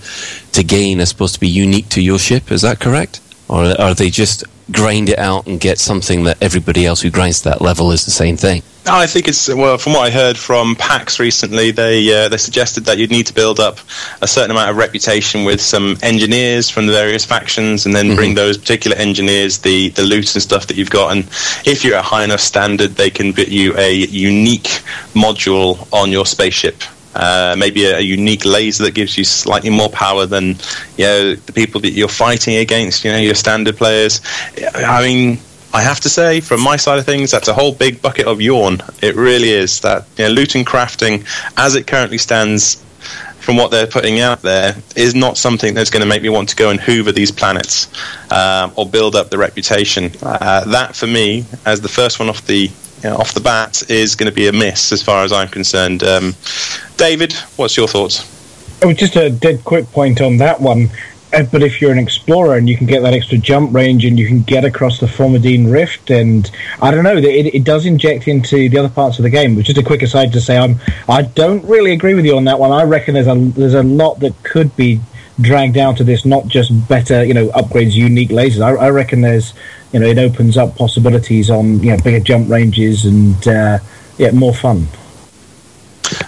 to gain are supposed to be unique to your ship. Is that correct? or are they just grind it out and get something that everybody else who grinds that level is the same thing? I think it's well. From what I heard from PAX recently, they uh, they suggested that you'd need to build up a certain amount of reputation with some engineers from the various factions, and then mm-hmm. bring those particular engineers the the loot and stuff that you've got. And if you're at a high enough standard, they can get you a unique module on your spaceship uh, maybe a, a, unique laser that gives you slightly more power than you know the people that you're fighting against. You know your standard players. I mean, I have to say, from my side of things, that's a whole big bucket of yawn. It really is. That you know, loot and crafting, as it currently stands, from what they're putting out there, is not something that's going to make me want to go and hoover these planets um, or build up the reputation. Uh, that, for me, as the first one off the you know, off the bat is going to be a miss as far as I'm concerned. Um, David, what's your thoughts? Oh, just a dead quick point on that one. Uh, but if you're an explorer and you can get that extra jump range and you can get across the Formidine Rift, and I don't know, it, it does inject into the other parts of the game. Which is a quick aside to say, I'm I don't really agree with you on that one. I reckon there's a there's a lot that could be dragged out of this, not just better, you know, upgrades, unique lasers. I, I reckon there's you know, it opens up possibilities on you know bigger jump ranges and uh, yeah, more fun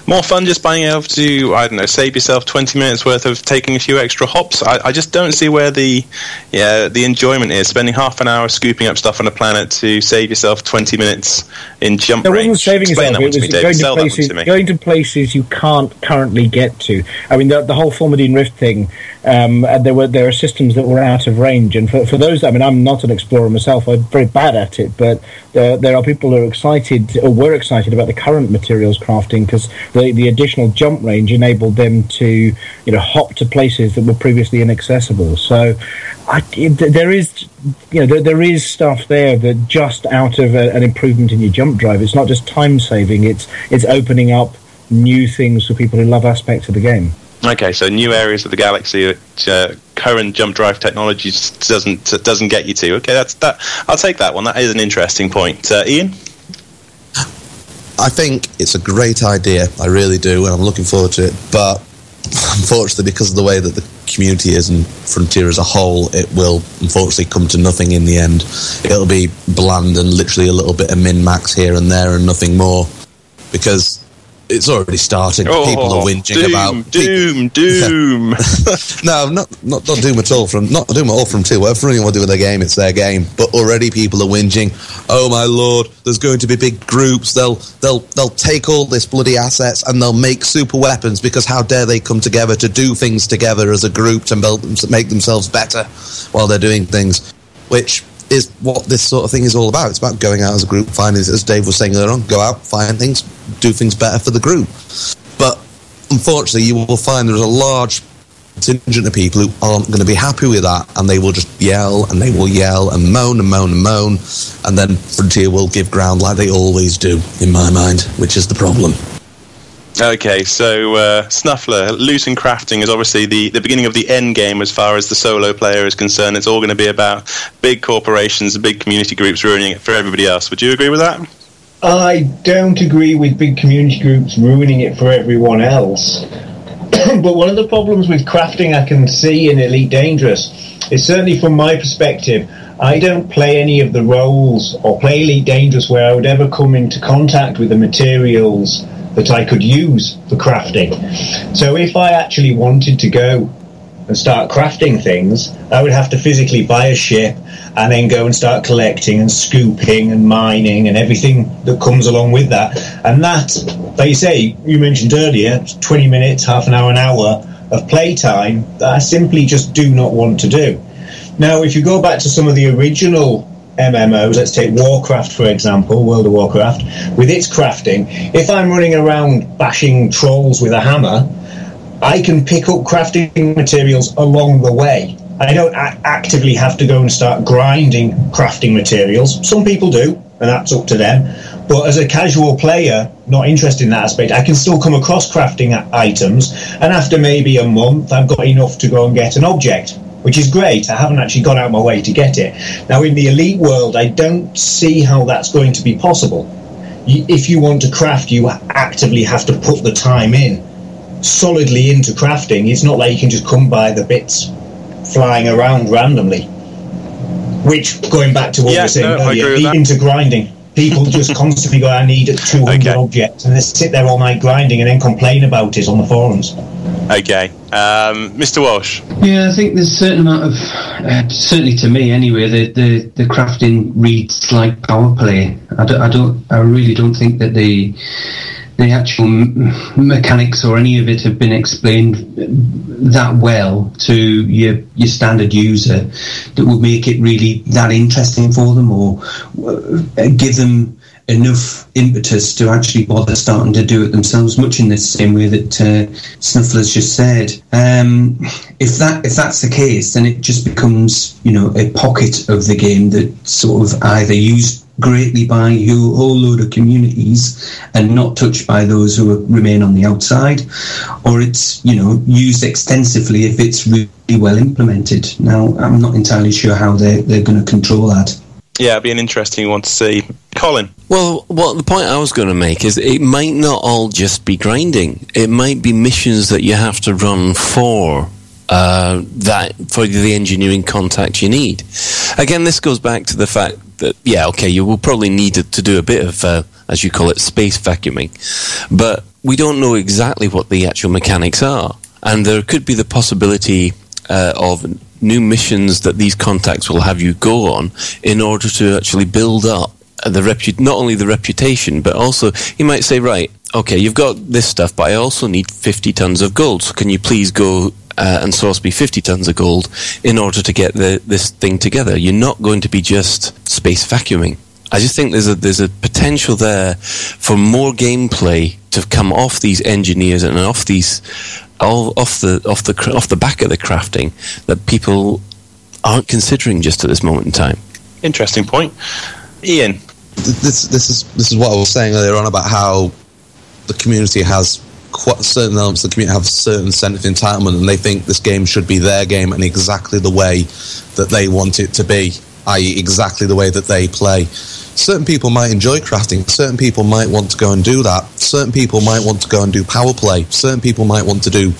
more fun just being able to I don't know save yourself twenty minutes worth of taking a few extra hops. I, I, just don't see where the yeah the enjoyment is spending half an hour scooping up stuff on a planet to save yourself twenty minutes in jump there range. wasn't saving yourself; it was me, going, to places, to going to places you can't currently get to. I mean, the, the whole Formidine Rift thing. Um, there were there are systems that were out of range, and for, for those, I mean, I'm not an explorer myself. I'm very bad at it, but there, there are people who are excited or were excited about the current materials crafting because the, the additional jump range enabled them to you know hop to places that were previously inaccessible. So I, there is you know there, there is stuff there that just out of a, an improvement in your jump drive, it's not just time saving. It's it's opening up new things for people who love aspects of the game. Okay, so new areas of the galaxy that uh, current jump drive technology doesn't doesn't get you to. Okay, that's that. I'll take that one. That is an interesting point. Uh, Ian. I think it's a great idea. I really do, and I'm looking forward to it. But unfortunately, because of the way that the community is and Frontier as a whole, it will unfortunately come to nothing in the end. It'll be bland and literally a little bit of min max here and there and nothing more. Because it's already started. Oh, people are whinging doom, about doom, doom. no, not not not doom at all from not doom at all from two. Whatever anyone to do with their game, it's their game. But already people are whinging. Oh my lord, there's going to be big groups. They'll they'll they'll take all this bloody assets and they'll make super weapons because how dare they come together to do things together as a group to build them, to make themselves better while they're doing things, which is what this sort of thing is all about. It's about going out as a group, finding, as Dave was saying earlier on, go out, find things, do things better for the group. But unfortunately, you will find there's a large contingent of people who aren't going to be happy with that, and they will just yell and they will yell and moan and moan and moan, and then Frontier will give ground like they always do, in my mind, which is the problem. Okay, so uh, Snuffler, loot and crafting is obviously the, the beginning of the end game as far as the solo player is concerned. It's all going to be about big corporations, big community groups ruining it for everybody else. Would you agree with that? I don't agree with big community groups ruining it for everyone else. but one of the problems with crafting I can see in Elite Dangerous is certainly from my perspective, I don't play any of the roles or play Elite Dangerous where I would ever come into contact with the materials that I could use for crafting. So if I actually wanted to go and start crafting things, I would have to physically buy a ship and then go and start collecting and scooping and mining and everything that comes along with that. And that, like you say, you mentioned earlier, 20 minutes, half an hour, an hour of playtime that I simply just do not want to do. Now, if you go back to some of the original MMOs, let's take Warcraft for example, World of Warcraft, with its crafting, if I'm running around bashing trolls with a hammer, I can pick up crafting materials along the way. I don't actively have to go and start grinding crafting materials. Some people do, and that's up to them. But as a casual player, not interested in that aspect, I can still come across crafting items, and after maybe a month, I've got enough to go and get an object which is great. I haven't actually gone out my way to get it. Now, in the elite world, I don't see how that's going to be possible. If you want to craft, you actively have to put the time in solidly into crafting. It's not like you can just come by the bits flying around randomly. Which, going back to what Yeah, we were saying no, earlier, into grinding. People just constantly go, I need 200 objects, and they sit there all night grinding and then complain about it on the forums. Okay. Um, Mr. Walsh. Yeah, I think there's a certain amount of, uh, certainly to me anyway, the, the, the crafting reads like power play. I don't, I don't, I really don't think that the the actual mechanics or any of it have been explained that well to your your standard user that would make it really that interesting for them or uh, give them enough impetus to actually bother starting to do it themselves, much in the same way that uh, Snuffler's just said. Um, if that if that's the case, then it just becomes you know a pocket of the game that sort of either used greatly by a whole load of communities and not touched by those who remain on the outside, or it's you know used extensively if it's really well implemented. Now, I'm not entirely sure how they they're going to control that. Yeah, it'd be an interesting one to see. Colin. Well, what the point I was going to make is it might not all just be grinding. It might be missions that you have to run for uh, that for the engineering contact you need. Again, this goes back to the fact that yeah, okay, you will probably need to, do a bit of, uh, as you call it, space vacuuming, but we don't know exactly what the actual mechanics are, and there could be the possibility uh, of new missions that these contacts will have you go on in order to actually build up the repu- not only the reputation, but also you might say, right, okay, you've got this stuff, but I also need 50 tons of gold. So can you please go uh, and source me 50 tons of gold in order to get the, this thing together? You're not going to be just space vacuuming. I just think there's a there's a potential there for more gameplay to come off these engineers and off these all off the off the off the back of the crafting that people aren't considering just at this moment in time. Interesting point. Ian. This this is this is what I was saying earlier on about how the community has quite certain elements of the community have certain sense of entitlement, and they think this game should be their game and exactly the way that they want it to be, i.e., exactly the way that they play. Certain people might enjoy crafting. Certain people might want to go and do that. Certain people might want to go and do power play. Certain people might want to do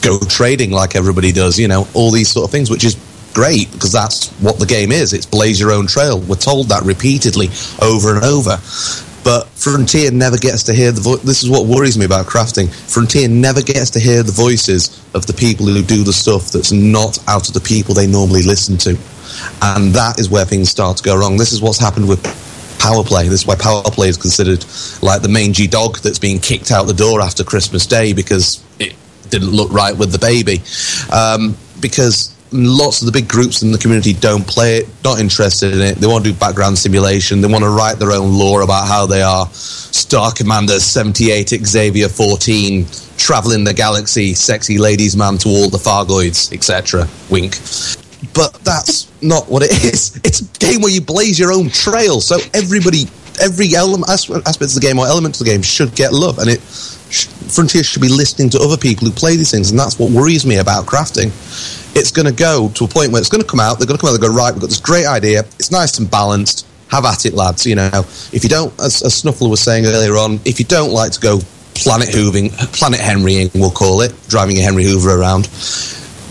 go trading like everybody does. You know, all these sort of things, which is great because that's what the game is. It's blaze your own trail. We're told that repeatedly over and over. But Frontier never gets to hear the vo- This is what worries me about crafting. Frontier never gets to hear the voices of the people who do the stuff that's not out of the people they normally listen to. And that is where things start to go wrong. This is what's happened with power play. This is why power play is considered like the mangy dog that's being kicked out the door after Christmas Day because it didn't look right with the baby. Um, because lots of the big groups in the community don't play it, not interested in it. They want to do background simulation. They want to write their own lore about how they are Star Commander 78 Xavier 14, traveling the galaxy, sexy ladies man to all the Thargoids, etc. Wink. But that's not what it is. It's a game where you blaze your own trail. So everybody, every element, aspect of the game or element of the game should get love, and it Frontier should be listening to other people who play these things, and that's what worries me about crafting. It's going to go to a point where it's going to come out. They're going to come out. They're going right. We've got this great idea. It's nice and balanced. Have at it, lads. You know, if you don't, as, as Snuffler was saying earlier on, if you don't like to go planet hooving, planet Henrying, we'll call it, driving a Henry Hoover around.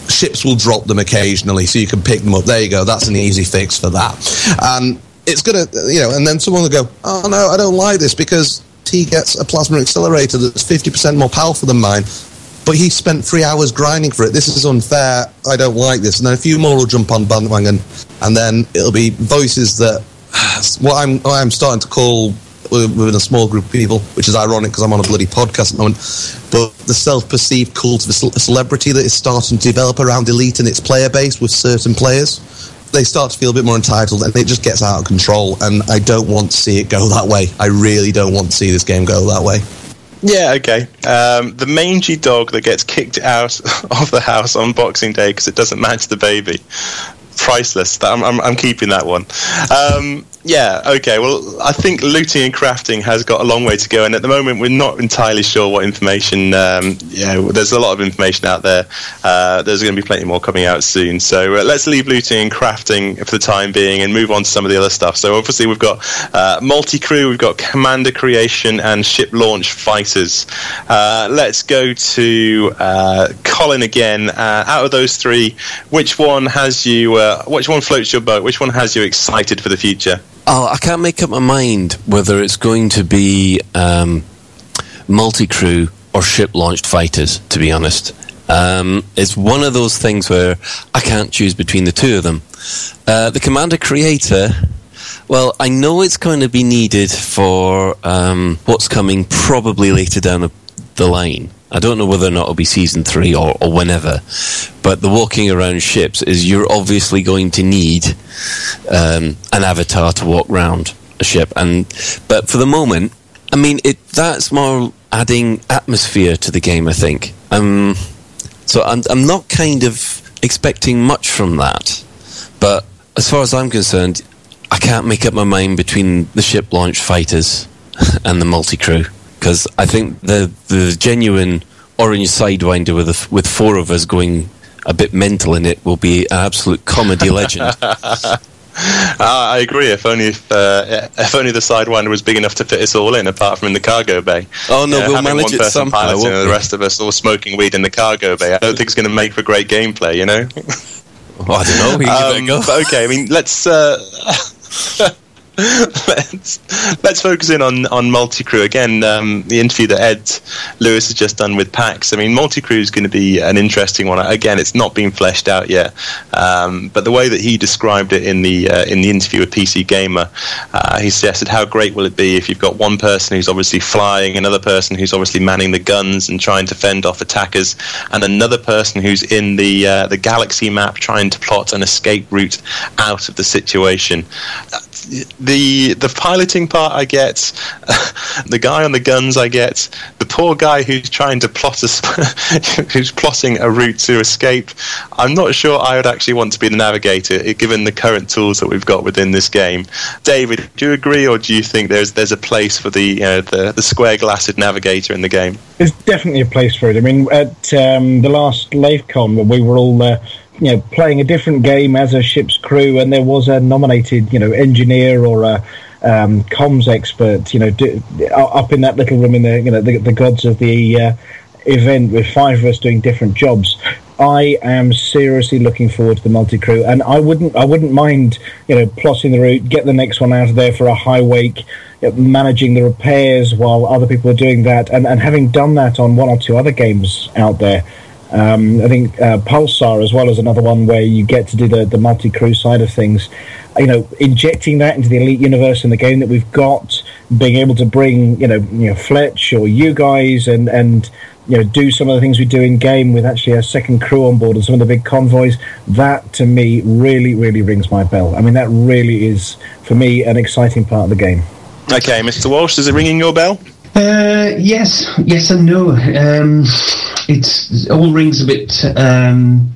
Ships will drop them occasionally, so you can pick them up. There you go. That's an easy fix for that. And it's gonna, you know, and then someone will go, "Oh no, I don't like this because he gets a plasma accelerator that's 50% more powerful than mine, but he spent three hours grinding for it. This is unfair. I don't like this. And then a few more will jump on bandwagon, and then it'll be voices that what I'm what I'm starting to call within a small group of people, which is ironic because I'm on a bloody podcast at the moment. But the self-perceived cult of celebrity that is starting to develop around Elite and its player base with certain players they start to feel a bit more entitled and it just gets out of control. And I don't want to see it go that way. I really don't want to see this game go that way. Yeah, okay. Um, the mangy dog that gets kicked out of the house on Boxing Day because it doesn't match the baby. Priceless. I'm, I'm, I'm keeping that one. Um, yeah, okay. Well, I think looting and crafting has got a long way to go, and at the moment, we're not entirely sure what information. Um, yeah, there's a lot of information out there. Uh, there's going to be plenty more coming out soon. So uh, let's leave looting and crafting for the time being and move on to some of the other stuff. So obviously, we've got uh, multi crew, we've got commander creation, and ship launch fighters. Uh, let's go to uh, Colin again. Uh, out of those three, which one has you? which one floats your boat? Which one has you excited for the future? Oh, I can't make up my mind whether it's going to be um, multi crew or ship launched fighters, to be honest. Um, it's one of those things where I can't choose between the two of them. Uh, the Commander Creator, well, I know it's going to be needed for um, what's coming probably later down the, the line. I don't know whether or not it'll be season three or, or whenever, but the walking around ships is you're obviously going to need um, an avatar to walk around a ship, and but for the moment, I mean, it that's more adding atmosphere to the game. I think. Um, so I'm I'm not kind of expecting much from that, but as far as I'm concerned, I can't make up my mind between the ship launch fighters and the multi crew because I think the the genuine orange sidewinder with a, with four of us going a bit mental in it will be an absolute comedy legend. Uh, I agree. If only if, uh, if only the sidewinder was big enough to fit us all in, apart from in the cargo bay. Oh no, we'll manage it somehow. and the rest of us all smoking weed in the cargo bay. I don't think it's going to make for great gameplay. You know. well, I don't know. Um, okay, I mean, let's. Let's let's focus in on on multi crew again. Um, the interview that Ed Lewis has just done with PAX. I mean, multi crew is going to be an interesting one. Again, it's not been fleshed out yet, um, but the way that he described it in the uh, in the interview with PC Gamer, uh, he suggested how great will it be if you've got one person who's obviously flying, another person who's obviously manning the guns and trying to fend off attackers, and another person who's in the uh, the galaxy map trying to plot an escape route out of the situation the the piloting part I get, the guy on the guns I get, the poor guy who's trying to plot a who's plotting a route to escape. I'm not sure I would actually want to be the navigator, given the current tools that we've got within this game. David, do you agree, or do you think there's there's a place for the you know, the the square glassed navigator in the game? There's definitely a place for it. I mean, at um, the last LaveCon, we were all. Uh, you know, playing a different game as a ship's crew, and there was a nominated, you know, engineer or a um, comms expert, you know, do, up in that little room in the, you know, the, the gods of the uh, event with five of us doing different jobs. I am seriously looking forward to the multi crew, and I wouldn't, I wouldn't mind, you know, plotting the route, get the next one out of there for a high wake, know, managing the repairs while other people are doing that, and, and having done that on one or two other games out there. Um, I think uh, Pulsar as well as another one where you get to do the, the multi crew side of things. You know, injecting that into the elite universe in the game that we've got, being able to bring you know you know Fletch or you guys and and you know do some of the things we do in game with actually a second crew on board and some of the big convoys. That to me really really rings my bell. I mean that really is for me an exciting part of the game. Okay, Mr. Walsh, is it ringing your bell? Uh, yes, yes and no. Um, it's all rings a bit um,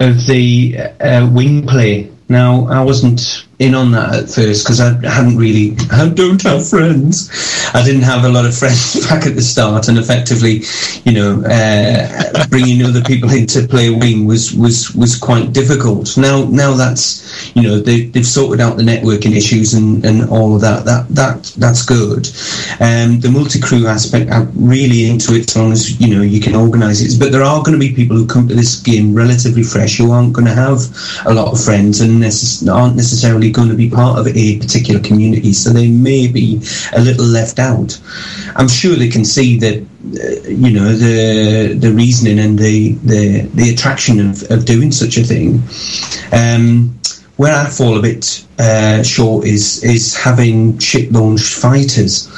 of the uh, wing play. Now, I wasn't in on that at first because I hadn't really, I don't have friends. I didn't have a lot of friends back at the start, and effectively, you know, uh, bringing other people in to play a wing was was was quite difficult. Now, now that's you know they, they've sorted out the networking issues and, and all of that. That that that's good. Um, the multi crew aspect, I'm really into it as long as you know you can organise it. But there are going to be people who come to this game relatively fresh who aren't going to have a lot of friends and necess- aren't necessarily going to be part of a particular community, so they may be a little left out. I'm sure they can see that, uh, you know, the the reasoning and the the, the attraction of, of doing such a thing. Um, where I fall a bit uh, short is is having ship launched fighters.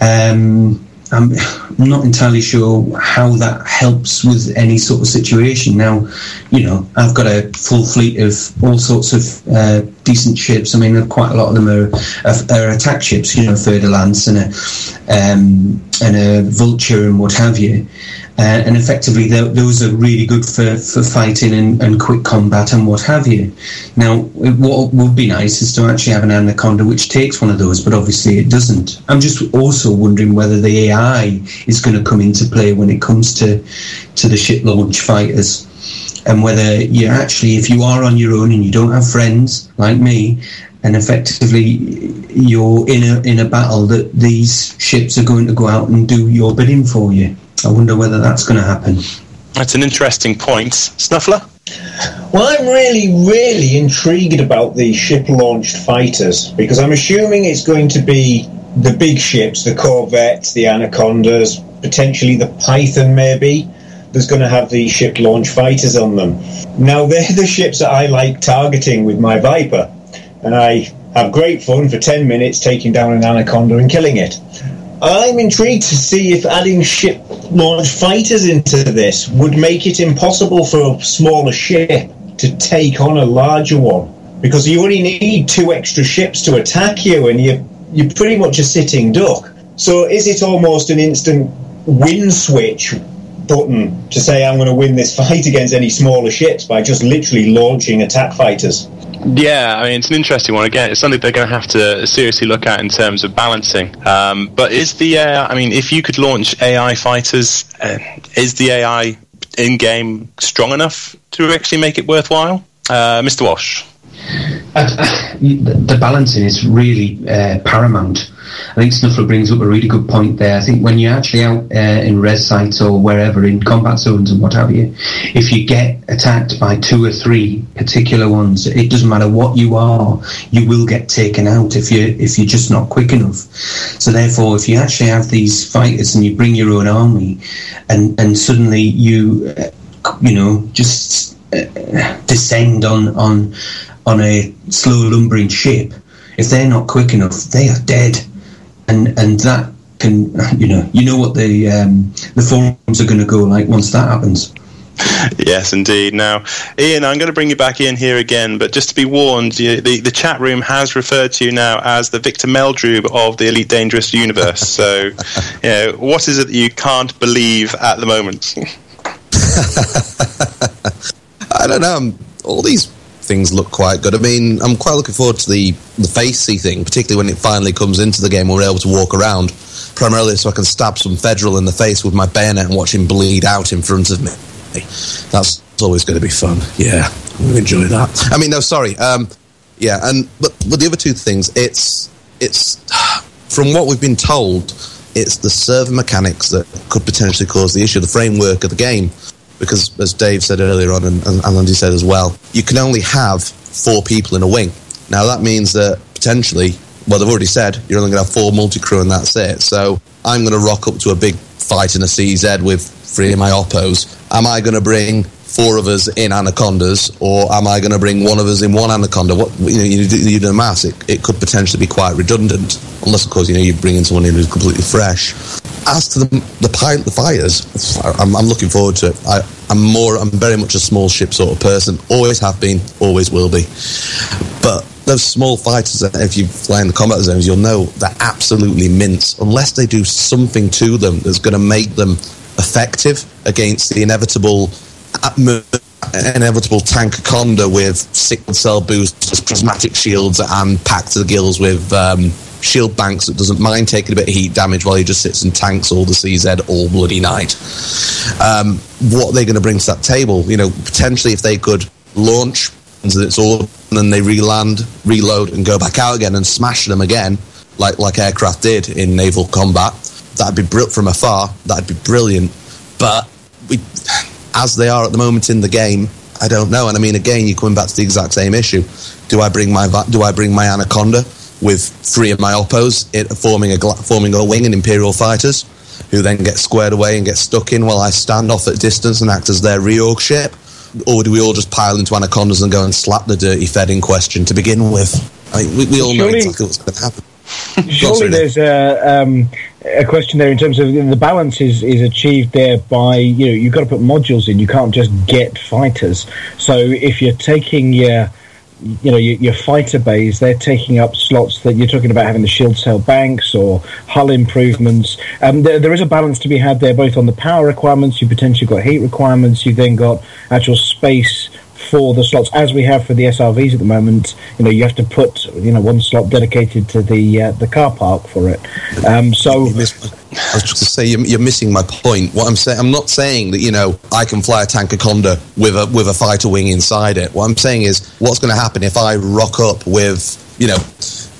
Um, I'm not entirely sure how that helps with any sort of situation. Now, you know, I've got a full fleet of all sorts of uh, decent ships. I mean, quite a lot of them are, are, are attack ships, you know, Fer-de-Lance and a, um, and a Vulture and what have you. Uh, and effectively, those are really good for, for fighting and, and quick combat and what have you. Now, what would be nice is to actually have an Anaconda which takes one of those, but obviously it doesn't. I'm just also wondering whether the AI is going to come into play when it comes to, to the ship launch fighters. And whether you're actually, if you are on your own and you don't have friends like me, and effectively you're in a in a battle that these ships are going to go out and do your bidding for you. I wonder whether that's going to happen. That's an interesting point. Snuffler? Well, I'm really, really intrigued about the ship launched fighters because I'm assuming it's going to be the big ships, the Corvettes, the Anacondas, potentially the Python, maybe. That's going to have the ship launch fighters on them. Now, they're the ships that I like targeting with my Viper, and I have great fun for 10 minutes taking down an Anaconda and killing it. I'm intrigued to see if adding ship launch fighters into this would make it impossible for a smaller ship to take on a larger one. Because you only need two extra ships to attack you, and you you're pretty much a sitting duck. So is it almost an instant win switch button to say I'm going to win this fight against any smaller ships by just literally launching attack fighters? Yeah, I mean, it's an interesting one. Again, it's something they're going to have to seriously look at in terms of balancing. Um, but is the, uh, I mean, if you could launch AI fighters, uh, is the AI in game strong enough to actually make it worthwhile? Uh, Mr. Walsh. Uh, the balancing is really uh, paramount. I think Snuffler brings up a really good point there. I think when you're actually out uh, in res sites or wherever in combat zones and what have you, if you get attacked by two or three particular ones, it doesn't matter what you are, you will get taken out if you if you're just not quick enough. So therefore, if you actually have these fighters and you bring your own army, and and suddenly you, uh, you know, just uh, descend on on on a slow lumbering ship, if they're not quick enough, they are dead, and and that can you know you know what the um, the forums are going to go like once that happens. yes, indeed. Now, Ian, I'm going to bring you back in here again, but just to be warned, you, the, the chat room has referred to you now as the Victor Meldrew of the Elite Dangerous universe. so, you know, what is it that you can't believe at the moment? I don't know. um, All these things look quite good. I mean, I'm quite looking forward to the the facey thing, particularly when it finally comes into the game. Where we're able to walk around, primarily so I can stab some federal in the face with my bayonet and watch him bleed out in front of me. That's always going to be fun. Yeah, I'm enjoy that. I mean, no, sorry. Um, yeah, and but but the other two things, it's it's from what we've been told, it's the server mechanics that could potentially cause the issue, the framework of the game. Because as Dave said earlier on, and, and Andy said as well, you can only have four people in a wing. Now that means that potentially, well, they've already said you're only going to have four multi crew and that's it. So I'm going to rock up to a big fight in a CZ with three of my oppos. Am I going to bring four of us in anacondas, or am I going to bring one of us in one anaconda? What you know, you do, you do the mass. It, it could potentially be quite redundant, unless of course you know you bring in someone who's completely fresh. As to the the pilot, the fighters, I'm, I'm looking forward to it. I, I'm more, I'm very much a small ship sort of person. Always have been, always will be. But those small fighters, if you fly in the combat zones, you'll know they're absolutely mince unless they do something to them that's going to make them effective against the inevitable inevitable tank conda with sickle cell boosters, prismatic shields, and packed to the gills with um, shield banks that doesn't mind taking a bit of heat damage while he just sits and tanks all the CZ all bloody night. Um, what are they going to bring to that table? You know, potentially if they could launch and it's all and then they reland, reload, and go back out again and smash them again, like like aircraft did in naval combat. That'd be from afar. That'd be brilliant. But we, as they are at the moment in the game, I don't know. And I mean, again, you're coming back to the exact same issue. Do I bring my do I bring my anaconda with three of my oppos it, forming a forming a wing and imperial fighters, who then get squared away and get stuck in while I stand off at distance and act as their reorg ship? Or do we all just pile into anacondas and go and slap the dirty Fed in question to begin with? I mean, we, we all know exactly what's going to happen. Surely there's a, um, a question there in terms of the balance is, is achieved there by you know you've got to put modules in. You can't just get fighters. So if you're taking your you know your, your fighter bays, they're taking up slots that you're talking about having the shield cell banks or hull improvements. Um, there, there is a balance to be had there, both on the power requirements. You potentially got heat requirements. You've then got actual space for the slots, as we have for the SRVs at the moment. You know, you have to put you know one slot dedicated to the uh, the car park for it. Um, so I was just to say you're, you're missing my point. What I'm saying, I'm not saying that you know I can fly a tanker conda with a with a fighter wing inside it. What I'm saying is what's going to happen if I rock up with you know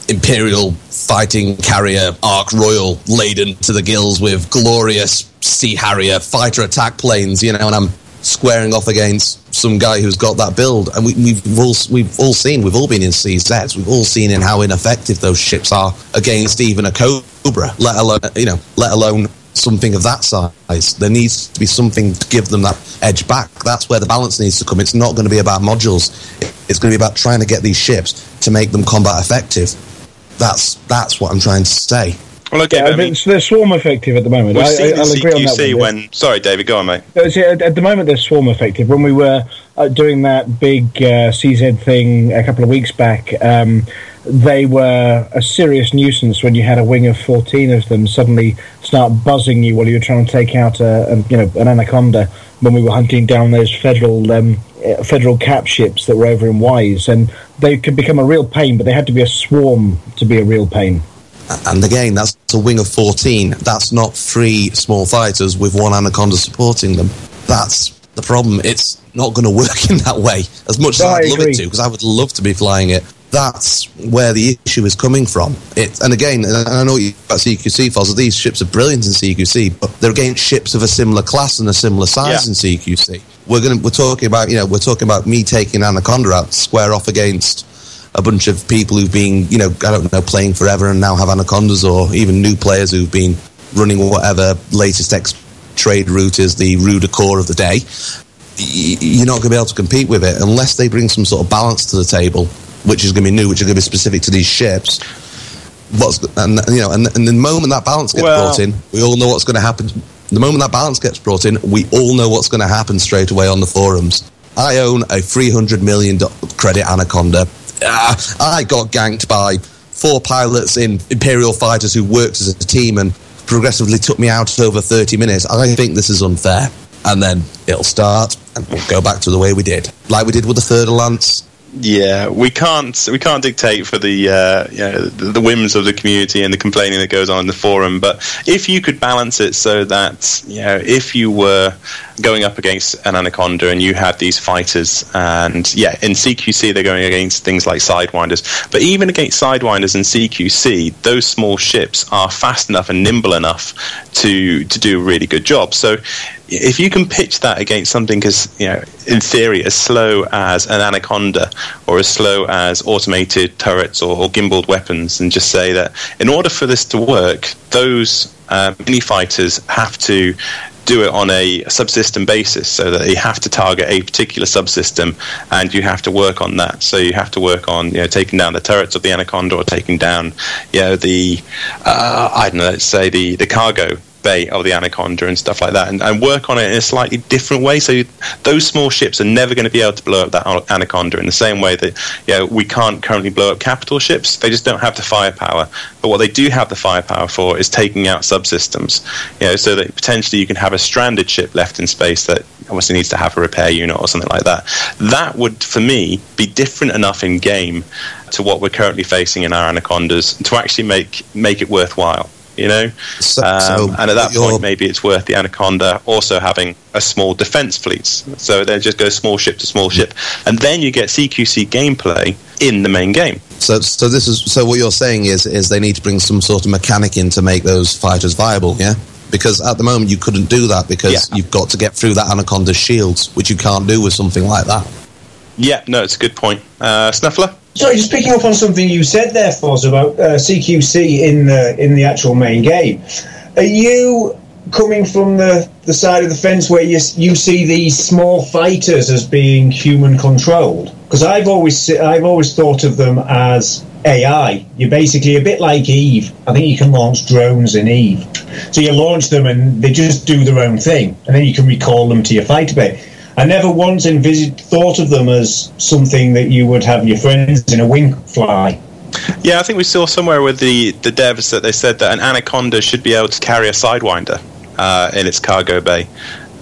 Imperial fighting carrier Ark Royal laden to the gills with glorious Sea Harrier fighter attack planes, you know, and I'm squaring off against some guy who's got that build, and we, we've all we've all seen, we've all been in CZs, we've all seen in how ineffective those ships are against even a Cobra, let alone you know, let alone something of that size. There needs to be something to give them that edge back. That's where the balance needs to come. It's not going to be about modules. It's going to be about trying to get these ships to make them combat effective. That's that's what I'm trying to say. Well, okay, yeah, I mean, they're swarm effective at the moment. we've I, seen I, the I'll agree on that. CQC one. when. Sorry, David, go on, mate. Uh, see, At, at the moment, they're swarm effective. When we were uh, doing that big uh, CZ thing a couple of weeks back, um, they were a serious nuisance when you had a wing of 14 of them suddenly start buzzing you while you were trying to take out a, a you know an anaconda when we were hunting down those federal um, uh, federal cap ships that were over in Wise and they could become a real pain but they had to be a swarm to be a real pain And again, that's a wing of 14. That's not three small fighters with one anaconda supporting them. That's the problem. It's not going to work in that way. As much as No, I I'd love agree. it to, because I would love to be flying it. That's where the issue is coming from. It, and again, and I know you about CQC files. These ships are brilliant in CQC, but they're against ships of a similar class and a similar size Yeah. in CQC. We're going we're talking about you know we're talking about me taking anaconda out square off against a bunch of people who've been, you know, I don't know, playing forever and now have anacondas, or even new players who've been running whatever latest X trade route is the ruder core of the day. You're not going to be able to compete with it unless they bring some sort of balance to the table, which is going to be new, which is going to be specific to these ships. What's and you know, and, and the moment that balance gets Well- brought in, we all know what's going to happen. The moment that balance gets brought in, we all know what's going to happen straight away on the forums. I own a $300 million credit Anaconda. Uh, I got ganked by four pilots in Imperial fighters who worked as a team and progressively took me out over 30 minutes. I think this is unfair. And then it'll start and we'll go back to the way we did. Like we did with the Fer-de-Lance, yeah, we can't we can't dictate for the uh, you know, the, the whims of the community and the complaining that goes on in the forum. But if you could balance it so that you know if you were going up against an anaconda and you had these fighters, and yeah, in CQC they're going against things like sidewinders, but even against sidewinders in CQC, those small ships are fast enough and nimble enough to to do a really good job. So if you can pitch that against something as you know in theory as slow as an anaconda or as slow as automated turrets or, or gimbaled weapons and just say that in order for this to work those uh, mini fighters have to do it on a subsystem basis so that you have to target a particular subsystem and you have to work on that. So you have to work on you know taking down the turrets of the anaconda or taking down you know the uh, i don't know let's say the the cargo of the Anaconda and stuff like that, and, and, work on it in a slightly different way. So you, those small ships are never going to be able to blow up that Anaconda in the same way that you know, we can't currently blow up capital ships. They just don't have the firepower. But what they do have the firepower for is taking out subsystems. You know, so that potentially you can have a stranded ship left in space that obviously needs to have a repair unit or something like that. That would, for me, be different enough in game to what we're currently facing in our Anacondas to actually make make it worthwhile you know. So, um, so and at that point, maybe it's worth the Anaconda also having a small defense fleet. So they just go small ship to small ship, and then you get CQC gameplay in the main game. So, so this is so what you're saying is is they need to bring some sort of mechanic in to make those fighters viable, yeah. Because at the moment you couldn't do that because yeah. you've got to get through that Anaconda shields, which you can't do with something like that. Yeah, no, it's a good point. Uh, Snuffler? Sorry, just picking up on something you said there, Foz, about uh, CQC in the in the actual main game. Are you coming from the, the side of the fence where you you see these small fighters as being human controlled? Because I've always I've always thought of them as AI. You're basically a bit like Eve. I think you can launch drones in Eve. So you launch them and they just do their own thing, and then you can recall them to your fighter bay. I never once envisaged thought of them as something that you would have your friends in a wing fly. Yeah, I think we saw somewhere with the, the devs that they said that an Anaconda should be able to carry a Sidewinder uh, in its cargo bay.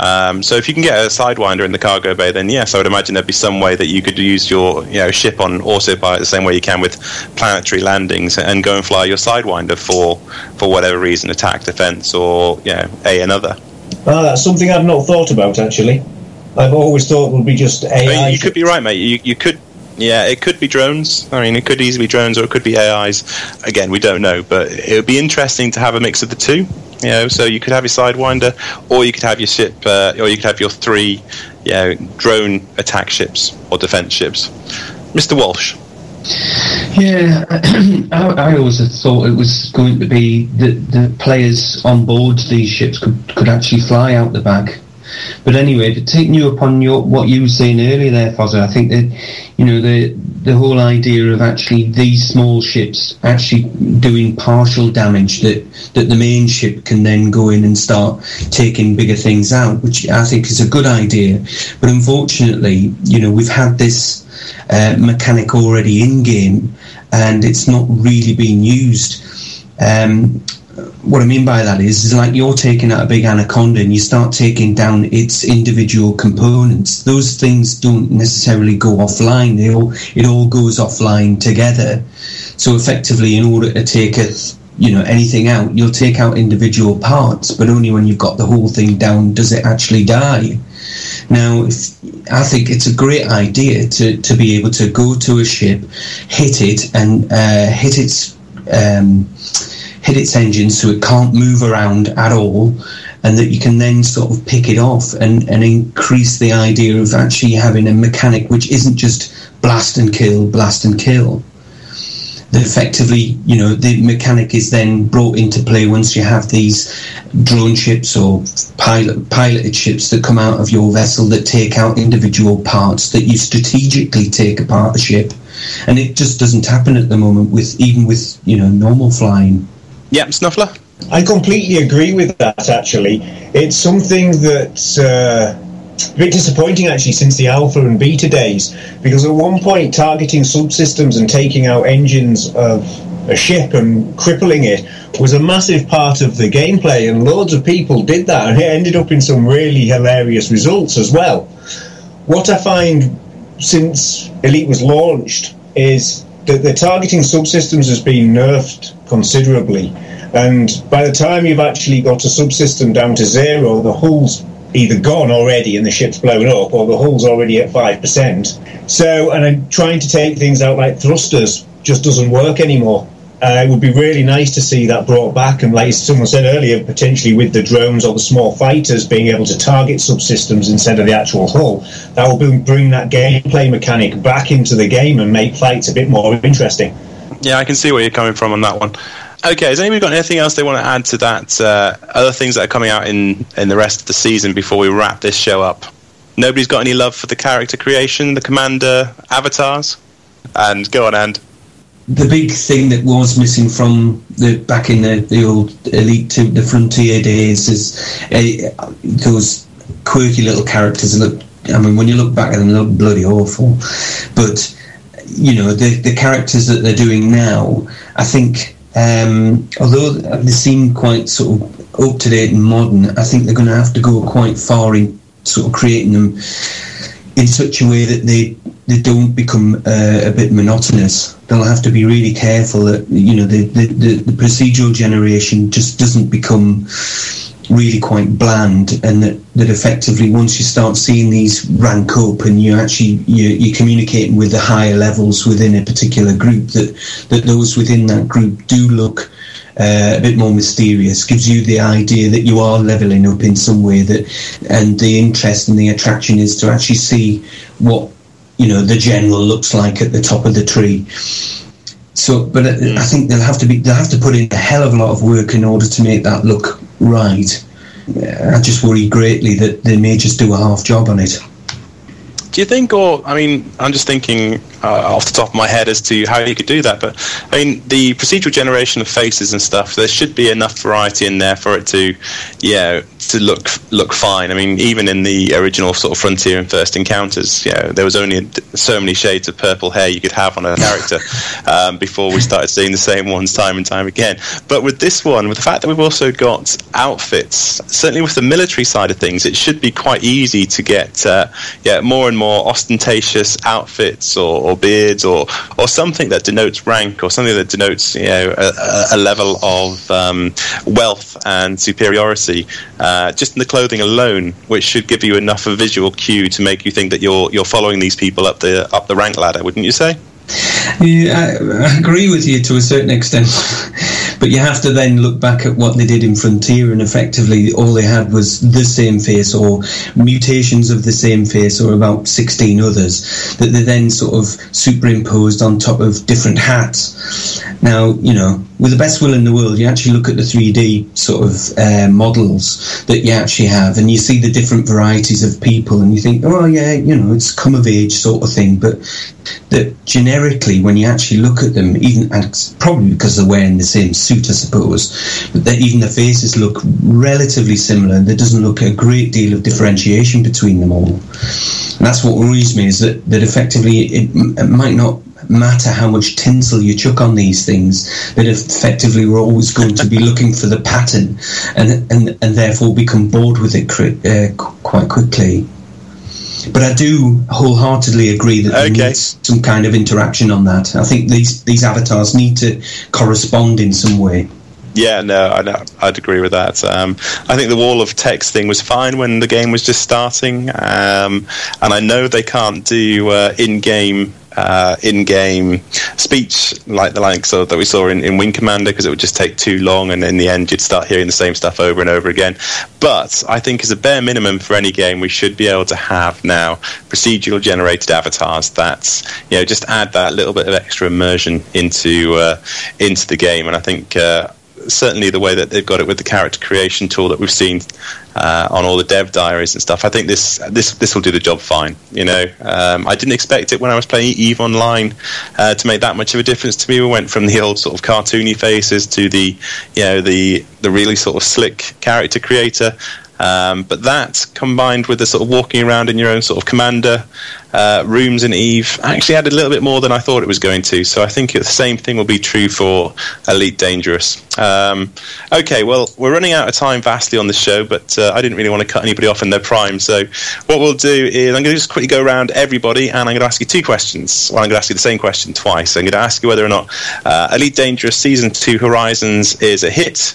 Um, so if you can get a Sidewinder in the cargo bay, then yes, I would imagine there'd be some way that you could use your you know ship on autopilot the same way you can with planetary landings and go and fly your Sidewinder for for whatever reason, attack, defense, or you know, a another. Oh, that's something I've not thought about actually. I've always thought it would be just AI. I mean, you could be right, mate. You, you could yeah, it could be drones. I mean, it could easily be drones or it could be AIs. Again, we don't know, but it would be interesting to have a mix of the two. You know, so you could have your Sidewinder, or you could have your ship, uh, or you could have your three, you know, drone attack ships or defense ships. Mr. Walsh. Yeah, I, I, always thought it was going to be that the players on board these ships could, could actually fly out the back but anyway, taking you upon your what you were saying earlier there, Fozzer, I think that you know the the whole idea of actually these small ships actually doing partial damage that that the main ship can then go in and start taking bigger things out, which I think is a good idea. But unfortunately, you know, we've had this uh, mechanic already in game, and it's not really being used. Um, what I mean by that is, is like you're taking out a big anaconda and you start taking down its individual components. Those things don't necessarily go offline. They all, it all goes offline together. So effectively, in order to take a, you know, anything out, you'll take out individual parts, but only when you've got the whole thing down does it actually die. Now, if, I think it's a great idea to, to be able to go to a ship, hit it, and uh, hit its um, hit its engine so it can't move around at all and that you can then sort of pick it off and, and increase the idea of actually having a mechanic which isn't just blast and kill, blast and kill. That effectively, you know, the mechanic is then brought into play once you have these drone ships or pilot, piloted ships that come out of your vessel that take out individual parts that you strategically take apart a ship. And it just doesn't happen at the moment with even with, you know, normal flying. Yeah, Snuffler? I completely agree with that. Actually, it's something that's uh, a bit disappointing actually since the alpha and beta days, because at one point targeting subsystems and taking out engines of a ship and crippling it was a massive part of the gameplay, and loads of people did that, and it ended up in some really hilarious results as well. What I find since Elite was launched is that the targeting subsystems has been nerfed considerably. And by the time you've actually got a subsystem down to zero, the hull's either gone already and the ship's blown up, or the hull's already at 5%. So, and I'm trying to take things out like thrusters just doesn't work anymore. Uh, it would be really nice to see that brought back, and like someone said earlier, potentially with the drones or the small fighters being able to target subsystems instead of the actual hull. That will bring that gameplay mechanic back into the game and make fights a bit more interesting. Yeah, I can see where you're coming from on that one. Okay, has anybody got anything else they want to add to that? Uh, other things that are coming out in, in the rest of the season before we wrap this show up? Nobody's got any love for the character creation, the commander avatars? And go on, and the big thing that was missing from the back in the, the old elite to the frontier days is uh, those quirky little characters look i mean when you look back at them they look bloody awful. But you know the the characters that they're doing now i think um, although they seem quite sort of up to date and modern i think they're going to have to go quite far in sort of creating them in such a way that they they don't become uh, a bit monotonous. They'll have to be really careful that you know the, the, the, procedural generation just doesn't become really quite bland, and that, that effectively once you start seeing these rank up and you actually you, you're communicating with the higher levels within a particular group, that that those within that group do look uh, a bit more mysterious, gives you the idea that you are leveling up in some way. That and the interest and the attraction is to actually see what you know the general looks like at the top of the tree. So, but I mm. think they'll have to be they'll have to put in a hell of a lot of work in order to make that look right. I just worry greatly that they may just do a half job on it. Do you think, or I mean, I'm just thinking uh, off the top of my head as to how you could do that. But I mean, the procedural generation of faces and stuff, there should be enough variety in there for it to, yeah, to look look fine. I mean, even in the original sort of Frontier and First Encounters, yeah, there was only so many shades of purple hair you could have on a character um, before we started seeing the same ones time and time again. But with this one, with the fact that we've also got outfits, certainly with the military side of things, it should be quite easy to get uh, yeah more and more ostentatious outfits or, or, beards or or something that denotes rank or something that denotes you know a, a level of um, wealth and superiority. Uh, just in the clothing alone, which should give you enough of a visual cue to make you think that you're you're following these people up the up the rank ladder, wouldn't you say? Yeah, I agree with you to a certain extent. But you have to then look back at what they did in Frontier, and effectively all they had was the same face or mutations of the same face or about 16 others that they then sort of superimposed on top of different hats. Now, you know, with the best will in the world, you actually look at the 3D sort of uh, models that you actually have, and you see the different varieties of people, and you think, oh, yeah, you know, it's come of age sort of thing. But that generically, when you actually look at them, even probably because they're wearing the same suit, I suppose, but that even the faces look relatively similar. and There doesn't look a great deal of differentiation between them all. And that's what worries me is that, that effectively it, it might not matter how much tinsel you chuck on these things, that effectively we're always going to be looking for the pattern and, and, and therefore become bored with it uh, quite quickly. But I do wholeheartedly agree that there okay. needs some kind of interaction on that. I think these these avatars need to correspond in some way. Yeah, no, I'd, I'd agree with that. Um, I think the wall of text thing was fine when the game was just starting, um, and I know they can't do uh, in-game uh, in-game speech like the likes that we saw in, in Wing Commander because it would just take too long, and in the end you'd start hearing the same stuff over and over again. But I think as a bare minimum for any game, we should be able to have now procedural generated avatars that you know just add that little bit of extra immersion into uh, into the game, and I think. Uh, certainly the way that they've got it with the character creation tool that we've seen uh, on all the dev diaries and stuff. I think this this this will do the job fine. You know, um, I didn't expect it when I was playing Eve Online uh, to make that much of a difference to me. We went from the old sort of cartoony faces to the you know the the really sort of slick character creator. Um, but that combined with the sort of walking around in your own sort of commander uh, rooms in Eve actually added a little bit more than I thought it was going to. So I think the same thing will be true for Elite Dangerous. Um, okay, well, we're running out of time vastly on this show, but uh, I didn't really want to cut anybody off in their prime. So what we'll do is I'm going to just quickly go around everybody and I'm going to ask you two questions. Well, I'm going to ask you the same question twice. I'm going to ask you whether or not uh, Elite Dangerous Season 2 Horizons is a hit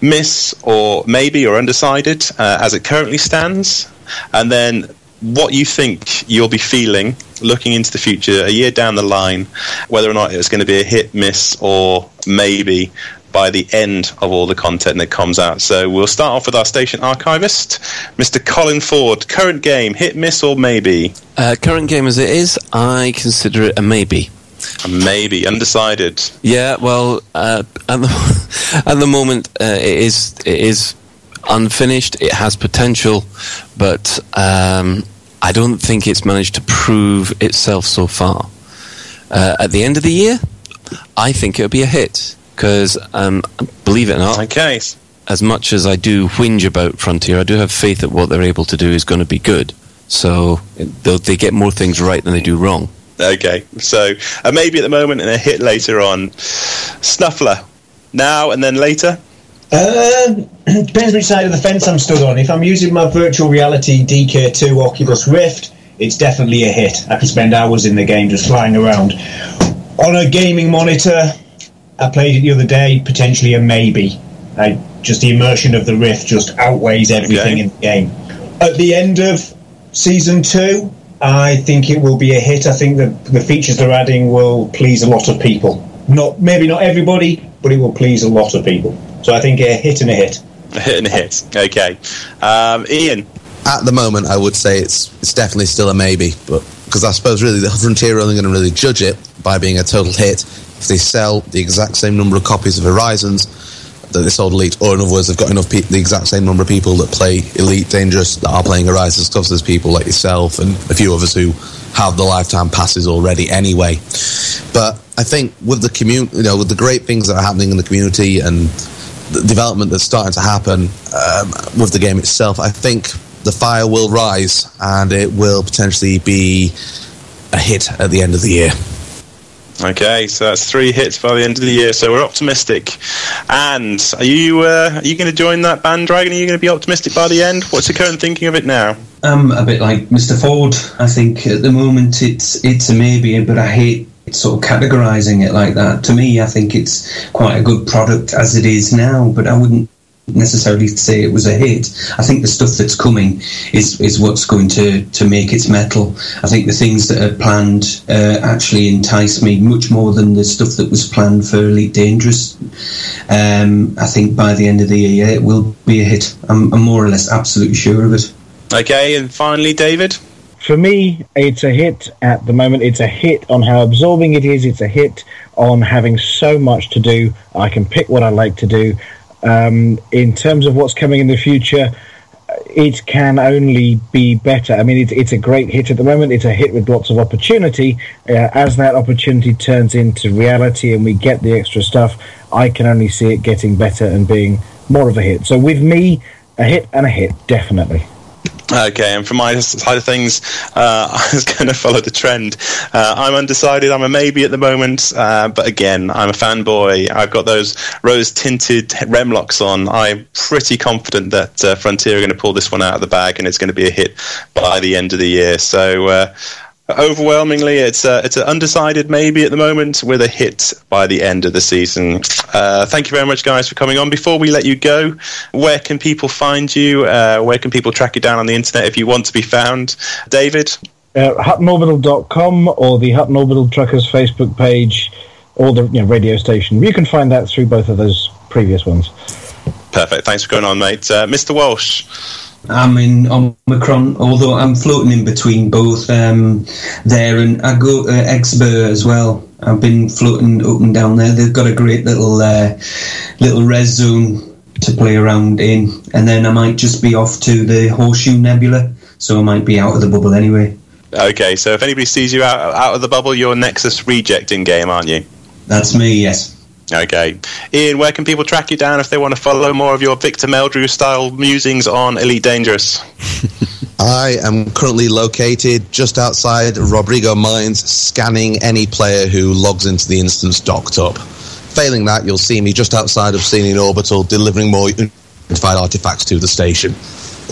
miss or maybe or undecided uh, as it currently stands, and then what you think you'll be feeling looking into the future a year down the line, whether or not it's going to be a hit, miss, or maybe by the end of all the content that comes out. So we'll start off with our station archivist, Mr. Colin Ford. Current game, hit, miss, or maybe? Uh, current game as it is, I consider it a maybe. Maybe undecided. Yeah, well, uh, at the at the moment, uh, it is it is unfinished. It has potential, but um, I don't think it's managed to prove itself so far. Uh, at the end of the year, I think it'll be a hit because, um, believe it or not, okay. as much as I do whinge about Frontier, I do have faith that what they're able to do is going to be good. So they get more things right than they do wrong. Okay, so a maybe at the moment and a hit later on. Snuffler, now and then later. Uh, depends which side of the fence I'm stood on. If I'm using my virtual reality DK2 Oculus Rift, it's definitely a hit. I can spend hours in the game just flying around. On a gaming monitor, I played it the other day, potentially a maybe. I, just the immersion of the Rift just outweighs everything okay. in the game. At the end of season two, I think it will be a hit. I think that the features they're adding will please a lot of people. Not maybe not everybody, but it will please a lot of people. So I think a hit and a hit. A hit and a hit. Okay, um, Ian. At the moment, I would say it's it's definitely still a maybe, but because I suppose really the Frontier are only going to really judge it by being a total hit if they sell the exact same number of copies of Horizons that they sold Elite, or in other words, they've got enough pe- the exact same number of people that play Elite Dangerous that are playing Horizons. Because there's people like yourself and a few us who have the lifetime passes already anyway. But I think with the community, you know, with the great things that are happening in the community and the development that's starting to happen um, with the game itself, I think the fire will rise and it will potentially be a hit at the end of the year. Okay, so that's three hits by the end of the year. So we're optimistic. And are you uh, are you going to join that bandwagon? Are you going to be optimistic by the end? What's your current thinking of it now? I'm a bit like Mr. Ford. I think at the moment it's it's a maybe, but I hate sort of categorizing it like that. To me, I think it's quite a good product as it is now, but I wouldn't necessarily say it was a hit. I think the stuff that's coming is is what's going to to make its mettle. I think the things that are planned uh, actually entice me much more than the stuff that was planned for Elite Dangerous. Um, I think by the end of the year, it will be a hit. I'm, I'm more or less absolutely sure of it. Okay, and finally, David. For me, it's a hit at the moment. It's a hit on how absorbing it is. It's a hit on having so much to do. I can pick what I like to do. Um, in terms of what's coming in the future, it can only be better. I mean, it's, it's a great hit at the moment. It's a hit with lots of opportunity. Uh, as that opportunity turns into reality and we get the extra stuff, I can only see it getting better and being more of a hit. So with me, a hit and a hit, definitely. Okay, and from my side of things, uh, I was going to follow the trend. Uh, I'm undecided. I'm a maybe at the moment, uh, but again, I'm a fanboy. I've got those rose-tinted Remloks on. I'm pretty confident that uh, Frontier are going to pull this one out of the bag, and it's going to be a hit by the end of the year. So uh, overwhelmingly, it's a, it's an undecided maybe at the moment with a hit by the end of the season. Uh, thank you very much, guys, for coming on. Before we let you go, where can people find you? Uh, where can people track you down on the internet if you want to be found? David? Uh, HuttonOrbital.com or the Hutton Orbital Truckers Facebook page or the you know, radio station. You can find that through both of those previous ones. Perfect. Thanks for going on, mate. Uh, Mr. Walsh? I'm in Omicron, although I'm floating in between both um, there and I go to as well. I've been floating up and down there. They've got a great little uh, little res zone to play around in, and then I might just be off to the Horseshoe Nebula, so I might be out of the bubble anyway. Okay, so if anybody sees you out out of the bubble, you're Nexus rejecting game, aren't you? That's me, yes. Okay. Ian, where can people track you down if they want to follow more of your Victor Meldrew style musings on Elite Dangerous? I am currently located just outside Rodrigo Mines, scanning any player who logs into the instance docked up. Failing that, you'll see me just outside of Obsidian Orbital delivering more identified artifacts to the station,